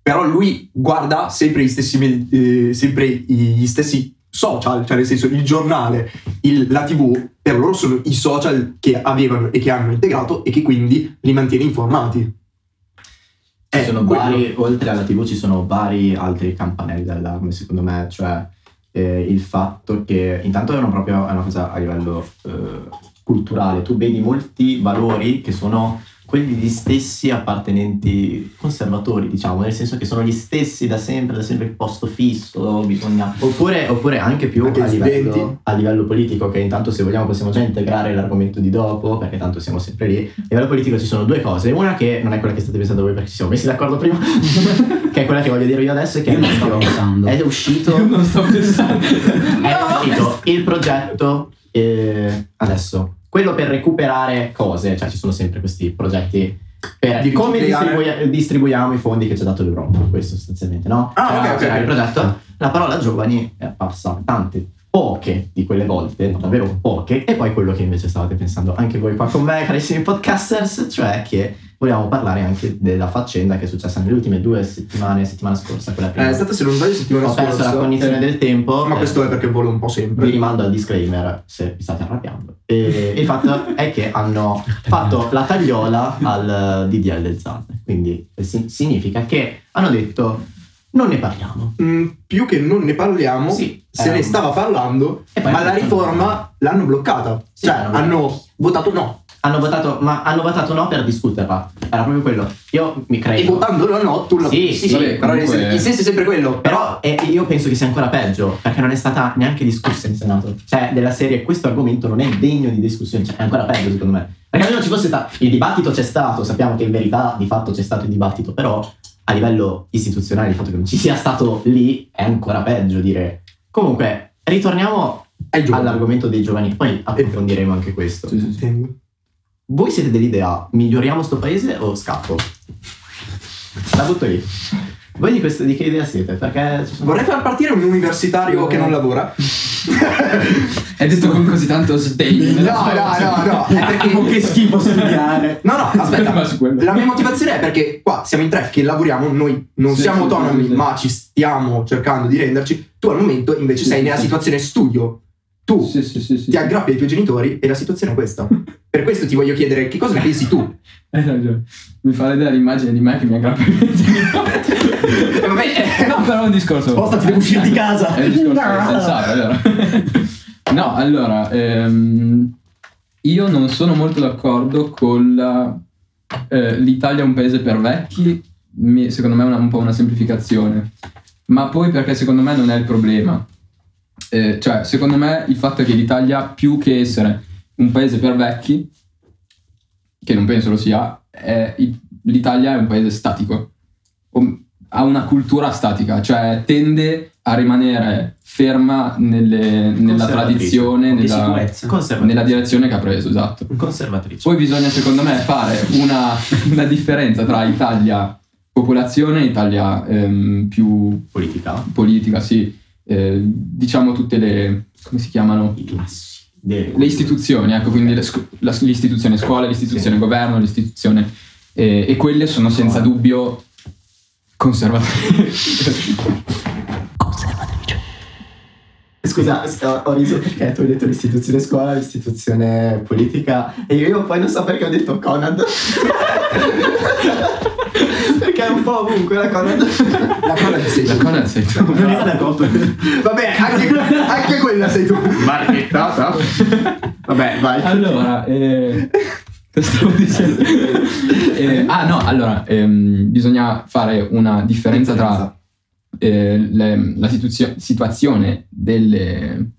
però lui guarda sempre gli stessi, eh, sempre gli stessi social, cioè nel senso il giornale, il- la tv, per loro sono i social che avevano e che hanno integrato e che quindi li mantiene informati. Ci Eh, sono vari, oltre alla TV ci sono vari altri campanelli d'allarme secondo me, cioè eh, il fatto che intanto è una, proprio, è una cosa a livello eh, culturale, tu vedi molti valori che sono quelli gli stessi appartenenti conservatori, diciamo, nel senso che sono gli stessi da sempre, da sempre il posto fisso, bisogna... Oppure, oppure anche più Anche a livello, a livello politico, che intanto se vogliamo possiamo già integrare l'argomento di dopo, perché tanto siamo sempre lì. A livello politico ci sono due cose, una che non è quella che state pensando voi perché ci siamo messi d'accordo prima, che è quella che voglio dire io adesso, e che Io è, non sto proprio- pensando. è uscito io non sto pensando. è uscito il progetto eh, adesso quello per recuperare cose cioè ci sono sempre questi progetti per Di come distribuia- distribuiamo i fondi che ci ha dato l'Europa questo sostanzialmente no? Ah, C'era- ok, ok, c'era ok. il progetto la parola giovani è apparsa tante poche di quelle volte davvero poche e poi quello che invece stavate pensando anche voi qua con me carissimi podcasters cioè che vogliamo parlare anche della faccenda che è successa nelle ultime due settimane settimana scorsa quella prima Eh, è stata se non sbaglio settimana ho perso scorsa. la cognizione Eh, del tempo Ma eh, questo è perché volo un po' sempre. vi rimando al disclaimer se vi state arrabbiando. E il fatto è che hanno fatto la tagliola al DDL Zan. Quindi eh, si- significa che hanno detto non ne parliamo. Mm, più che non ne parliamo, Sì, se ehm, ne stava parlando, ma la riforma l'hanno bloccata. Sì, cioè, hanno votato no. Hanno votato, ma hanno votato no per discuterla. Era proprio quello. Io mi E credo. votandolo no, tu lo Sì, sì, vabbè, però il comunque- il senso è sempre quello. Però eh, io penso che sia ancora peggio, perché non è stata neanche discussa in Senato. Cioè, della serie, questo argomento non è degno di discussione, cioè, è ancora peggio secondo me. Perché almeno ci fosse stato. Il dibattito c'è stato, sappiamo che in verità di fatto c'è stato il dibattito, però a livello istituzionale il fatto che non ci sia stato lì è ancora peggio dire. Comunque, ritorniamo all'argomento dei giovani, poi approfondiremo anche questo. Sì, sì, sì. Voi siete dell'idea miglioriamo sto paese o scappo? La butto lì. Voi di, questo, di che idea siete? Perché Vorrei far partire un universitario che non lavora. Hai detto con così tanto sdegno. No, no, no, no. È perché. Oh, che schifo studiare. No, no, aspetta. La mia motivazione è perché qua siamo in tre che lavoriamo, noi non Sì, siamo autonomi, sì, sì. ma ci stiamo cercando di renderci. Tu al momento invece sei nella situazione studio. Tu Sì, sì, sì, ti aggrappi ai tuoi genitori e la situazione è questa. Per questo ti voglio chiedere che cosa ne pensi tu. Hai ragione. Mi fa vedere l'immagine di me che mi aggrappa ai miei genitori. Eh, vabbè, No, però è un discorso. Spostati, devo uscire di casa. È un discorso sensato, allora. No, allora, ehm, io non sono molto d'accordo con eh, l'Italia è un paese per vecchi, mi- secondo me è una- un po' una semplificazione, ma poi perché secondo me non è il problema. Eh, cioè, secondo me il fatto è che l'Italia, più che essere un paese per vecchi, che non penso lo sia, è- l'Italia è un paese statico, ha una cultura statica, cioè tende a rimanere ferma nelle- nella tradizione, Di nella, nella direzione che ha preso, esatto. Conservatrice. Poi bisogna secondo me fare una, una differenza tra Italia popolazione e Italia ehm, più politica. politica, sì, Eh, diciamo tutte le, come si chiamano? I classi. Le istituzioni, ecco, quindi le scu- la- l'istituzione scuola, l'istituzione Sì. governo, l'istituzione... eh, e quelle sono senza dubbio conservatrice. Scusa, ho ho riso perché tu hai detto l'istituzione scuola, l'istituzione politica e io poi non so perché ho detto Conad. è un po' ovunque la Conad. La Conad sei La. Conad sei tu. Non era la coppa. Vabbè, anche, anche quella sei tu. Marchettata. Vabbè, vai. Allora, eh, cosa stavo dicendo? Eh, ah no, allora, ehm, bisogna fare una differenza tra eh, le- la situazio- situazione delle-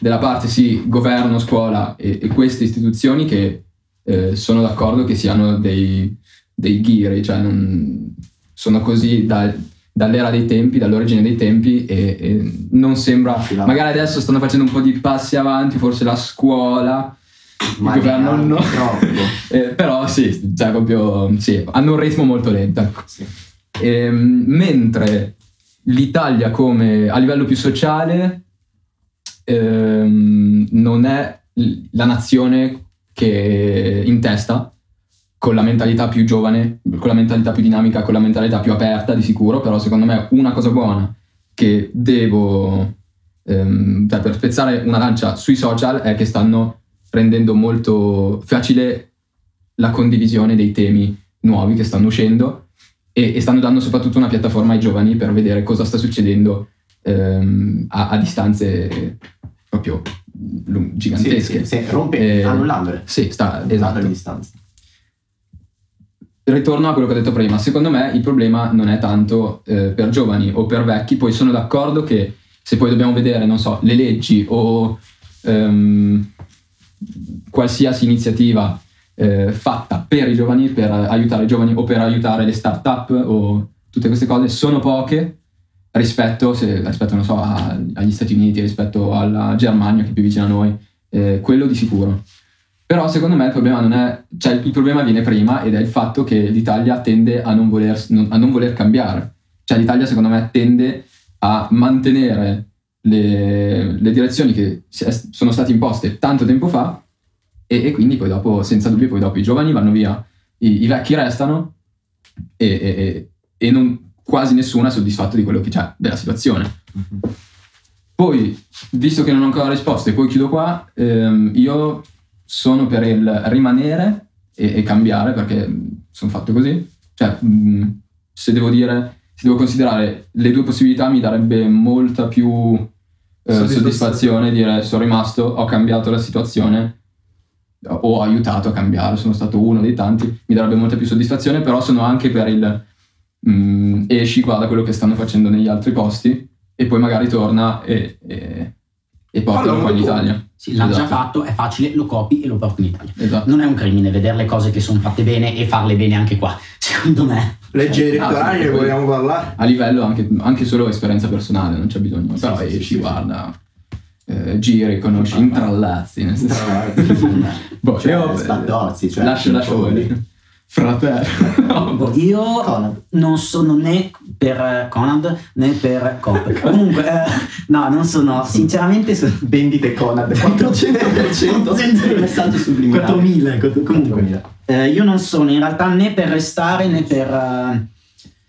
della parte sì, governo, scuola e, e queste istituzioni che eh, sono d'accordo che siano dei, dei ghiri, cioè non- sono così da- dall'era dei tempi, dall'origine dei tempi e, e non sembra... Magari adesso stanno facendo un po' di passi avanti, forse la scuola, Ma il governo no. troppo. Eh, però sì, cioè proprio, sì, hanno un ritmo molto lento. ecco. Sì. Ehm, mentre l'Italia come a livello più sociale ehm, non è la nazione che in testa con la mentalità più giovane, con la mentalità più dinamica, con la mentalità più aperta di sicuro, però secondo me una cosa buona che devo, ehm, cioè per spezzare una lancia sui social è che stanno rendendo molto facile la condivisione dei temi nuovi che stanno uscendo e, e stanno dando soprattutto una piattaforma ai giovani per vedere cosa sta succedendo ehm, a, a distanze proprio lu- Sì, gigantesche. sì, sì, rompe, Eh, annullandole. Sì, sta, esatto. le distanze. Ritorno a quello che ho detto prima, secondo me il problema non è tanto eh, per giovani o per vecchi, poi sono d'accordo che se poi dobbiamo vedere, non so, le leggi o ehm, qualsiasi iniziativa eh, fatta per i giovani, per aiutare i giovani o per aiutare le start-up o tutte queste cose, sono poche rispetto, se- rispetto so, a- agli Stati Uniti, rispetto alla Germania che è più vicina a noi, eh, quello di sicuro. Però secondo me il problema non è, cioè il problema viene prima ed è il fatto che l'Italia tende a non voler, a non voler cambiare. Cioè l'Italia secondo me tende a mantenere le, le direzioni che sono state imposte tanto tempo fa e, e quindi poi dopo, senza dubbio, poi dopo i giovani vanno via, i, i vecchi restano e, e- e- non, quasi nessuno è soddisfatto di quello che c'è della situazione. Poi, visto che non ho ancora risposto e poi chiudo qua, ehm, io sono per il rimanere e, e cambiare perché sono fatto così. Cioè, mh, se devo dire, se devo considerare le due possibilità, mi darebbe molta più eh, Soddisfazione. dire sono rimasto, ho cambiato la situazione, ho aiutato a cambiare, sono stato uno dei tanti, mi darebbe molta più soddisfazione, però sono anche per il mh, esci, guarda quello che stanno facendo negli altri posti e poi magari torna e, e, e portalo qua in. Italia. Sì, l'ha già Esatto. fatto, è facile, lo copi e lo porti in Italia. Esatto. Non è un crimine vedere le cose che sono fatte bene e farle bene anche qua, secondo me. Leggi Ah, elettorali sì, ne poi- vogliamo parlare? A livello anche, anche solo esperienza personale, non c'è bisogno, però sì, sì, esci, sì. guarda, eh, giri, conosci, intrallazzi. Nel senso. Boh, Cioè, io sbattozzi, cioè, lascio, lascio poi- voi. Fratello. No. Io Conad. non sono né per eh, Conad né per Cop. Comunque, eh, no, non sono, sinceramente sono... Vendite Conad 400% messaggi subliminali 4.000, comunque. 4.000. Eh, io non sono in realtà né per restare né per, eh,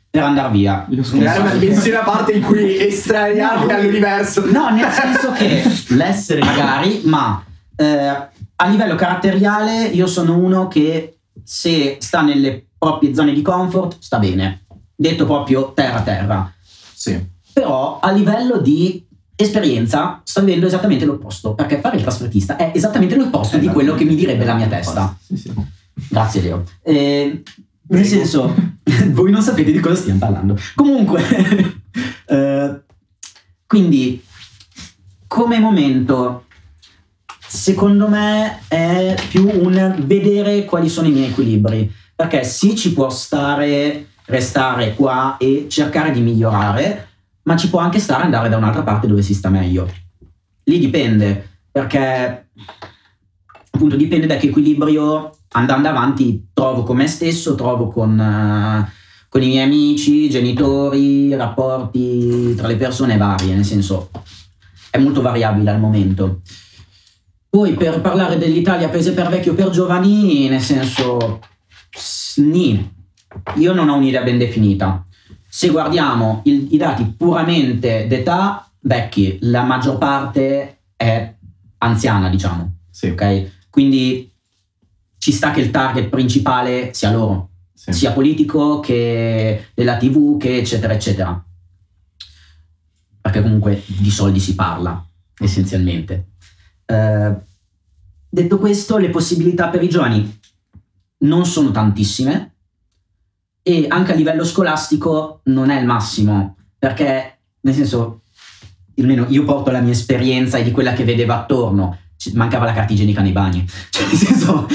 per andare via. Io sono una dimensione a parte in cui estraniarmi dall'universo. No, nel senso che l'essere magari, ma eh, a livello caratteriale io sono uno che se sta nelle proprie zone di comfort sta bene. Detto proprio terra terra. Sì. Però a livello di esperienza sto vivendo esattamente l'opposto, perché fare il trasfertista è esattamente l'opposto di quello che mi direbbe la mia testa. Sì, sì. Grazie Leo. Eh, nel senso, voi non sapete di cosa stiamo parlando. Comunque, eh, quindi, come momento, secondo me è più un vedere quali sono i miei equilibri. Perché sì, ci può stare, restare qua e cercare di migliorare, ma ci può anche stare andare da un'altra parte dove si sta meglio. Lì dipende, perché appunto dipende da che equilibrio andando avanti trovo con me stesso, trovo con, eh, con i miei amici, genitori, rapporti tra le persone varie, nel senso è molto variabile al momento. Poi per parlare dell'Italia paese per vecchi o per giovani, nel senso, sni, io non ho un'idea ben definita. se guardiamo il- i dati puramente d'età, vecchi, la maggior parte è anziana, diciamo. Sì, Ok? Quindi ci sta che il target principale sia loro, sì. sia politico che della TV, che eccetera, eccetera. Perché comunque di soldi si parla, essenzialmente. Eh, detto questo, le possibilità per i giovani non sono tantissime e anche a livello scolastico non è il massimo, perché nel senso, almeno io porto la mia esperienza e di quella che vedevo attorno, mancava la carta igienica nei bagni, cioè nel senso...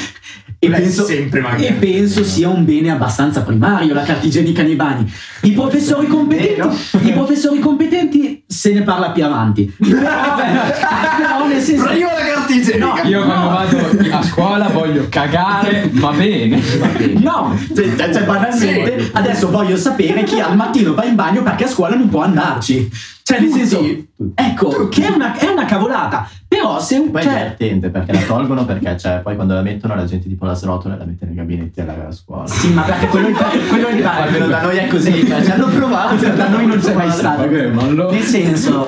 E penso, e penso sia un bene abbastanza primario la carta igienica nei bagni. I professori competenti, i professori competenti se ne parla più avanti. Però, però nel senso, Prima la carta igienica. No, Io quando vado a scuola voglio cagare, va bene. No, cioè, cioè, cioè, banalmente adesso voglio sapere chi al mattino va in bagno perché a scuola non può andarci. Cioè, nel Tutti. senso, ecco, che è una, è una cavolata. Però se un. Poi è Cioè, divertente perché la tolgono perché cioè, poi quando la mettono la gente tipo la srotola e la mette nei gabinetti alla scuola. sì, ma perché quello, quello è Almeno da noi è così, cioè, ci hanno provato. Noi non c'è mai stato. Ok, ma lo- Nel senso,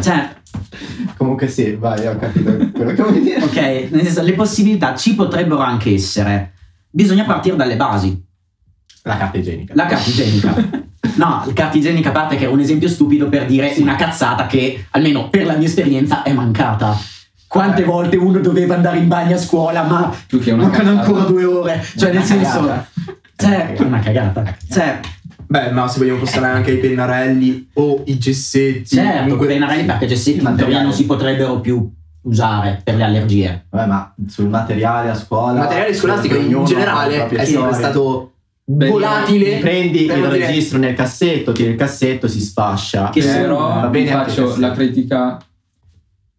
cioè, Comunque sì, vai, ho capito quello che vuoi dire. ok, nel senso, le possibilità ci potrebbero anche essere. Bisogna partire dalle basi. La carta igienica. La carta igienica. No, la carta igienica a parte che è un esempio stupido per dire una cazzata che, almeno per la mia esperienza, è mancata. Quante Eh. volte uno doveva andare in bagno a scuola, ma una mancano ancora due ore. Cioè, nel Una senso, cagata. cioè, una cagata. Cioè, Beh, ma se vogliamo passare anche ai pennarelli o i gessetti. certo, comunque- pennarelli perché gessetti in teoria non si potrebbero più usare per le allergie. Vabbè, ma sul materiale a scuola. Il materiale scolastico in generale è sempre stato Beh, volatile. Prendi il registro nel cassetto, tiri il cassetto, si sfascia. Che Eh, Però va vi faccio la critica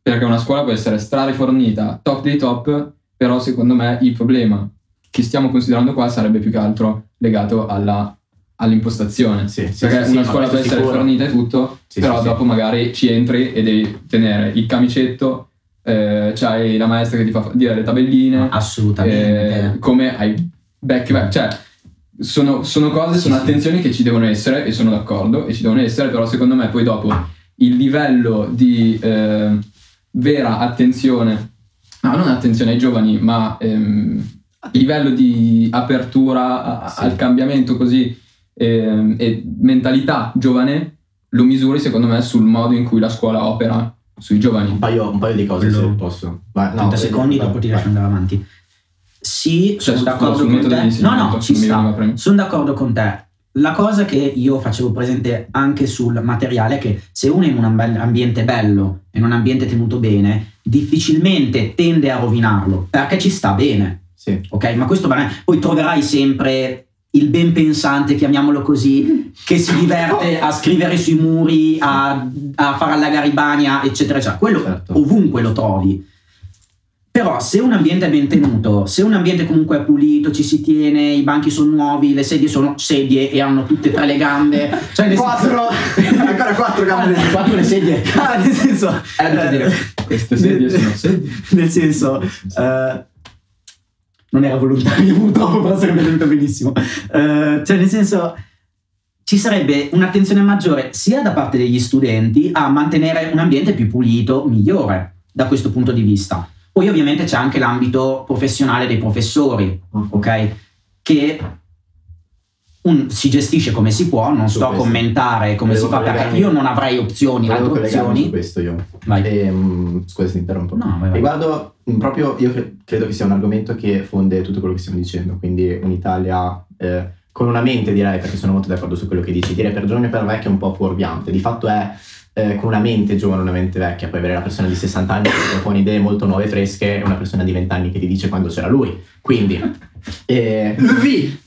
perché una scuola può essere strarifornita, top dei top, però secondo me il problema che stiamo considerando qua sarebbe più che altro legato alla- all'impostazione. Sì, sì, perché sì, una scuola può essere sicuro. fornita e tutto, però dopo magari ci entri e devi tenere il camicetto, eh, c'hai la maestra che ti fa dire le tabelline, Assolutamente. eh, come ai back, cioè sono, sono cose, sono attenzioni che ci devono essere e sono d'accordo e ci devono essere, però secondo me poi dopo il livello di eh, vera attenzione, no non attenzione ai giovani, ma ehm, livello di apertura al cambiamento così ehm, e mentalità giovane lo misuri secondo me sul modo in cui la scuola opera sui giovani. Un paio, un paio di cose Quello- se posso. Vai, no, 30 vai, secondi, vai, dopo ti lascio andare avanti. Sì, Cioè, sono su- d'accordo con te. No, no, ci sta. Sono d'accordo con te. La cosa che io facevo presente anche sul materiale è che se uno è in un ambi- ambiente bello, in un ambiente tenuto bene, difficilmente tende a rovinarlo perché ci sta bene, Sì. ok? Ma questo va- poi troverai sempre il ben pensante, chiamiamolo così, che si diverte a scrivere sui muri, a, a far allagare i bagni, a- eccetera, eccetera. Quello Certo. ovunque lo trovi. Però se un ambiente è ben tenuto, se un ambiente comunque è pulito, ci si tiene, i banchi sono nuovi, le sedie sono sedie e hanno tutte e tre le gambe, cioè nel Quattro, ancora quattro gambe. senso, quattro le sedie, Cioè, nel senso, tutto dire. Queste sedie sono sedie. nel senso, eh, non era volontario purtroppo, però sarebbe venuto benissimo. Eh, cioè, nel senso, ci sarebbe un'attenzione maggiore sia da parte degli studenti a mantenere un ambiente più pulito, migliore da questo punto di vista. Poi ovviamente c'è anche l'ambito professionale dei professori, ok? Che un- si gestisce come si può, non Su sto a questo. commentare come Volevo si fa perché io non avrei opzioni, Volevo altre collegarmi su opzioni. questo io. Vai. Ehm, scusa se ti interrompo. No, vai, vai. Riguardo proprio, io cre- credo che sia un argomento che fonde tutto quello che stiamo dicendo, quindi un'Italia eh, con una mente direi, perché sono molto d'accordo su quello che dici, dire per giovane o per vecchio è un po' fuorviante, di fatto è eh, con una mente giovane e una mente vecchia, puoi avere la persona di 60 anni che ti propone idee molto nuove e fresche e una persona di 20 anni che ti dice quando c'era lui, quindi... eh, V.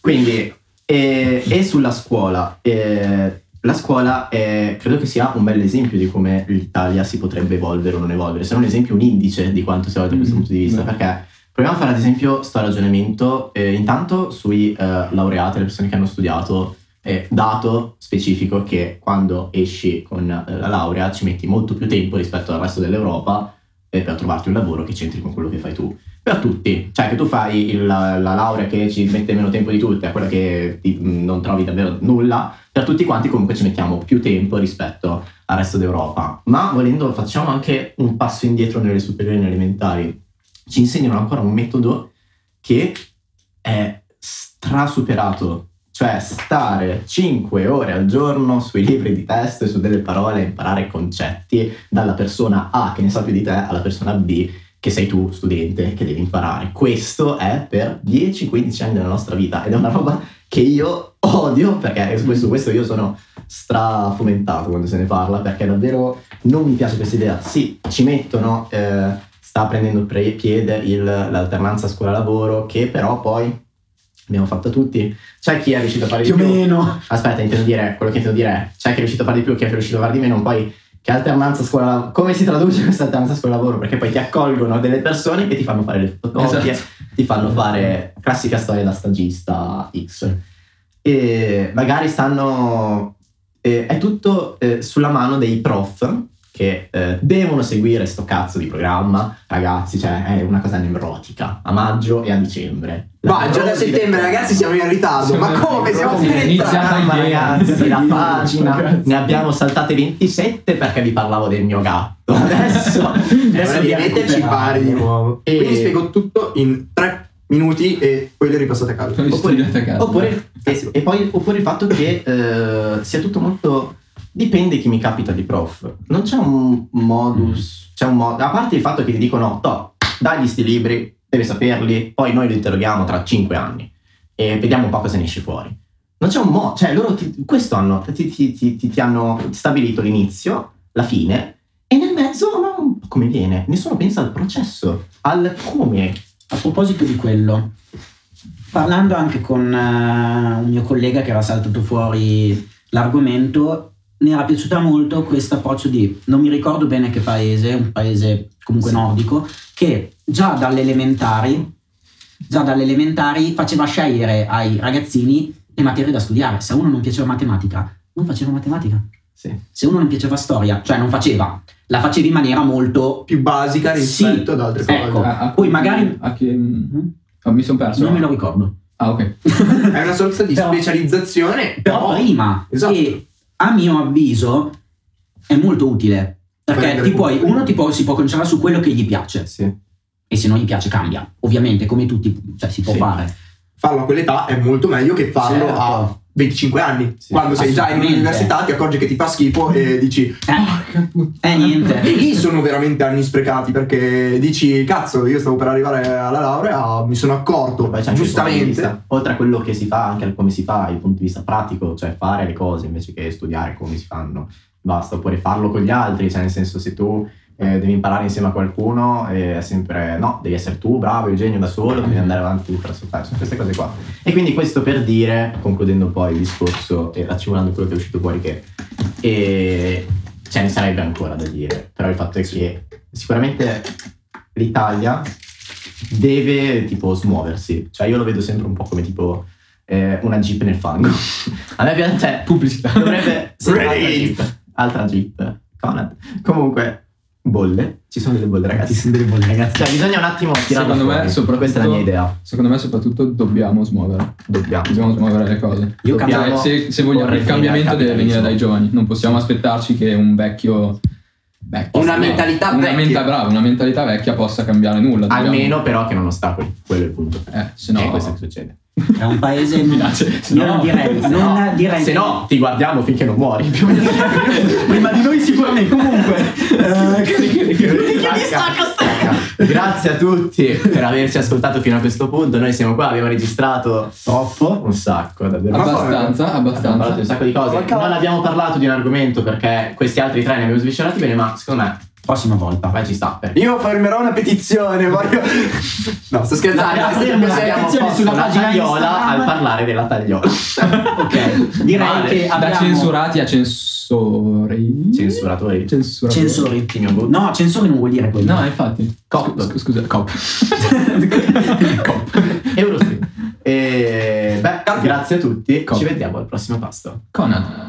quindi, eh, e sulla scuola, eh, la scuola è- credo che sia un bel esempio di come l'Italia si potrebbe evolvere o non evolvere, se non un esempio, un indice di quanto sia evolta da questo Mm, punto di vista, beh. perché proviamo a fare ad esempio sto ragionamento eh, intanto sui eh, laureati, le persone che hanno studiato, eh, dato specifico che quando esci con eh, la laurea ci metti molto più tempo rispetto al resto dell'Europa eh, per trovarti un lavoro che c'entri con quello che fai tu. Per tutti. Cioè che tu fai il- la, la laurea che ci mette meno tempo di tutte, a quella che ti- non trovi davvero nulla, per tutti quanti comunque ci mettiamo più tempo rispetto al resto d'Europa. Ma volendo facciamo anche un passo indietro nelle superiori e elementari. Ci insegnano ancora un metodo che è strasuperato. Cioè stare 5 ore al giorno sui libri di testo e su delle parole imparare concetti dalla persona A che ne sa più di te alla persona B che sei tu studente che devi imparare. Questo è per 10-15 anni della nostra vita ed è una roba che io odio perché su questo, questo io sono strafomentato quando se ne parla perché davvero non mi piace questa idea. Sì, ci mettono, eh, sta prendendo pre- piede il- l'alternanza scuola-lavoro che però poi abbiamo fatto tutti. C'è chi è riuscito a fare di Più o più. meno. Aspetta, intendo dire, quello che intendo dire è, c'è chi è riuscito a fare di più, chi è riuscito a fare di meno, poi che alternanza scuola come si traduce questa alternanza scuola-lavoro? Perché poi ti accolgono delle persone che ti fanno fare le fotocopie, Esatto. ti fanno fare classica storia da stagista X. E magari stanno... eh, è tutto eh, sulla mano dei prof che eh, devono seguire sto cazzo di programma, ragazzi, cioè è una cosa nevrotica, a maggio e a dicembre. Ma già da settembre, ragazzi, siamo in ritardo. Siamo Ma in come? Siamo ritardo. Ma ieri. ragazzi, la pagina ne abbiamo saltate 27 perché vi parlavo del mio gatto. Adesso, adesso di metterci pari di nuovo. E- Quindi spiego tutto in tre minuti e poi le ripassate a studiate a casa. Oppure, e, e poi, oppure il fatto che eh, sia tutto molto. Dipende chi mi capita di prof. Non c'è un modus. C'è un modo. A parte il fatto che ti dicono: Toh, dagli sti libri, devi saperli, poi noi li interroghiamo tra 5 anni e vediamo un po' cosa ne esce fuori. Non c'è un modo. Cioè, loro ti- questo hanno. Ti, ti- ti- ti- ti hanno stabilito l'inizio, la fine, e nel mezzo non come viene. Nessuno pensa al processo, al come. A proposito di quello, parlando anche con eh, un mio collega che era saltato fuori l'argomento, mi era piaciuta molto questo approccio di, non mi ricordo bene che paese, un paese comunque Sì. nordico, che già dalle elementari, già dalle elementari faceva scegliere ai ragazzini le materie da studiare. Se a uno non piaceva matematica, non faceva matematica. Sì. Se uno non piaceva storia, cioè non faceva, la faceva in maniera molto... Più basica rispetto Sì. ad altre cose. Ecco. A- a- Poi magari- A che... Mhm. oh, mi sono perso. Non me lo ricordo. Ah, ok. È una sorta di Però- specializzazione. però prima Esatto. e a mio avviso è molto utile perché ti puoi, uno ti può- si può concentrare su quello che gli piace Sì. e se non gli piace cambia ovviamente come tutti cioè, si può Sì. fare Farlo a quell'età è molto meglio che farlo Certo. a 25 anni. Sì, Quando sei già in università ti accorgi che ti fa schifo e dici eh, eh niente E lì sono veramente anni sprecati perché dici, cazzo, io stavo per arrivare alla laurea, mi sono accorto, di giustamente. vista- oltre a quello che si fa, anche al come si fa, il punto di vista pratico, cioè fare le cose invece che studiare come si fanno. Basta, oppure farlo con gli altri, cioè nel senso se tu eh, devi imparare insieme a qualcuno è sempre no, devi essere tu bravo, il genio da solo, devi andare avanti per ascoltare, sono queste cose qua. E quindi questo per dire, concludendo poi il discorso e raccimolando quello che è uscito fuori che e ce ne sarebbe ancora da dire, però il fatto è che sicuramente l'Italia deve tipo smuoversi, cioè io lo vedo sempre un po' come tipo eh, una jeep nel fango. A me piace, cioè, Pubblicità. dovrebbe altra jeep, altra jeep, Conad. Comunque, bolle, ci sono delle bolle ragazzi. ragazzi Cioè bisogna un attimo tirarlo Secondo me, fuori. soprattutto- Questa è la mia idea, Secondo me, soprattutto, dobbiamo smuovere. dobbiamo. Dobbiamo smuovere le cose. Io Dobbiamo Cioè, se, se vogliamo il cambiamento deve venire dai giovani. Non possiamo aspettarci che un vecchio. vecchio Una no, mentalità una vecchia. menta- bravo, una mentalità vecchia possa cambiare nulla. Dobbiamo- Almeno però che non ostacoli, quello è il punto. Eh, se no. È questo che succede. È un paese Mi piace. Se io no- non direi Se non no- direi se no ti guardiamo finché non muori. Prima di noi sicuramente comunque Grazie a tutti per averci ascoltato fino a questo punto. Noi siamo qua, abbiamo registrato troppo un sacco, davvero. Ma Abbastanza, Abbiamo parlato di abbastanza. un sacco di cose. Non abbiamo parlato di un argomento perché questi altri tre ne abbiamo sviscerati bene, ma secondo me prossima volta poi ci sta. Perché Io fermerò una petizione, voglio... No, sto scherzando. No, abbiamo abbiamo sulla una pagina tagliola Instagram. al parlare della tagliola. ok direi Vale. che Da abbiamo censurati a censori. Censuratori. Censuratori. censori no censori non vuol dire quello No, infatti. Cop. Scu- Scusa, cop. Eurospin. E beh, grazie a tutti. Cop. Ci vediamo al prossimo pasto. Conad.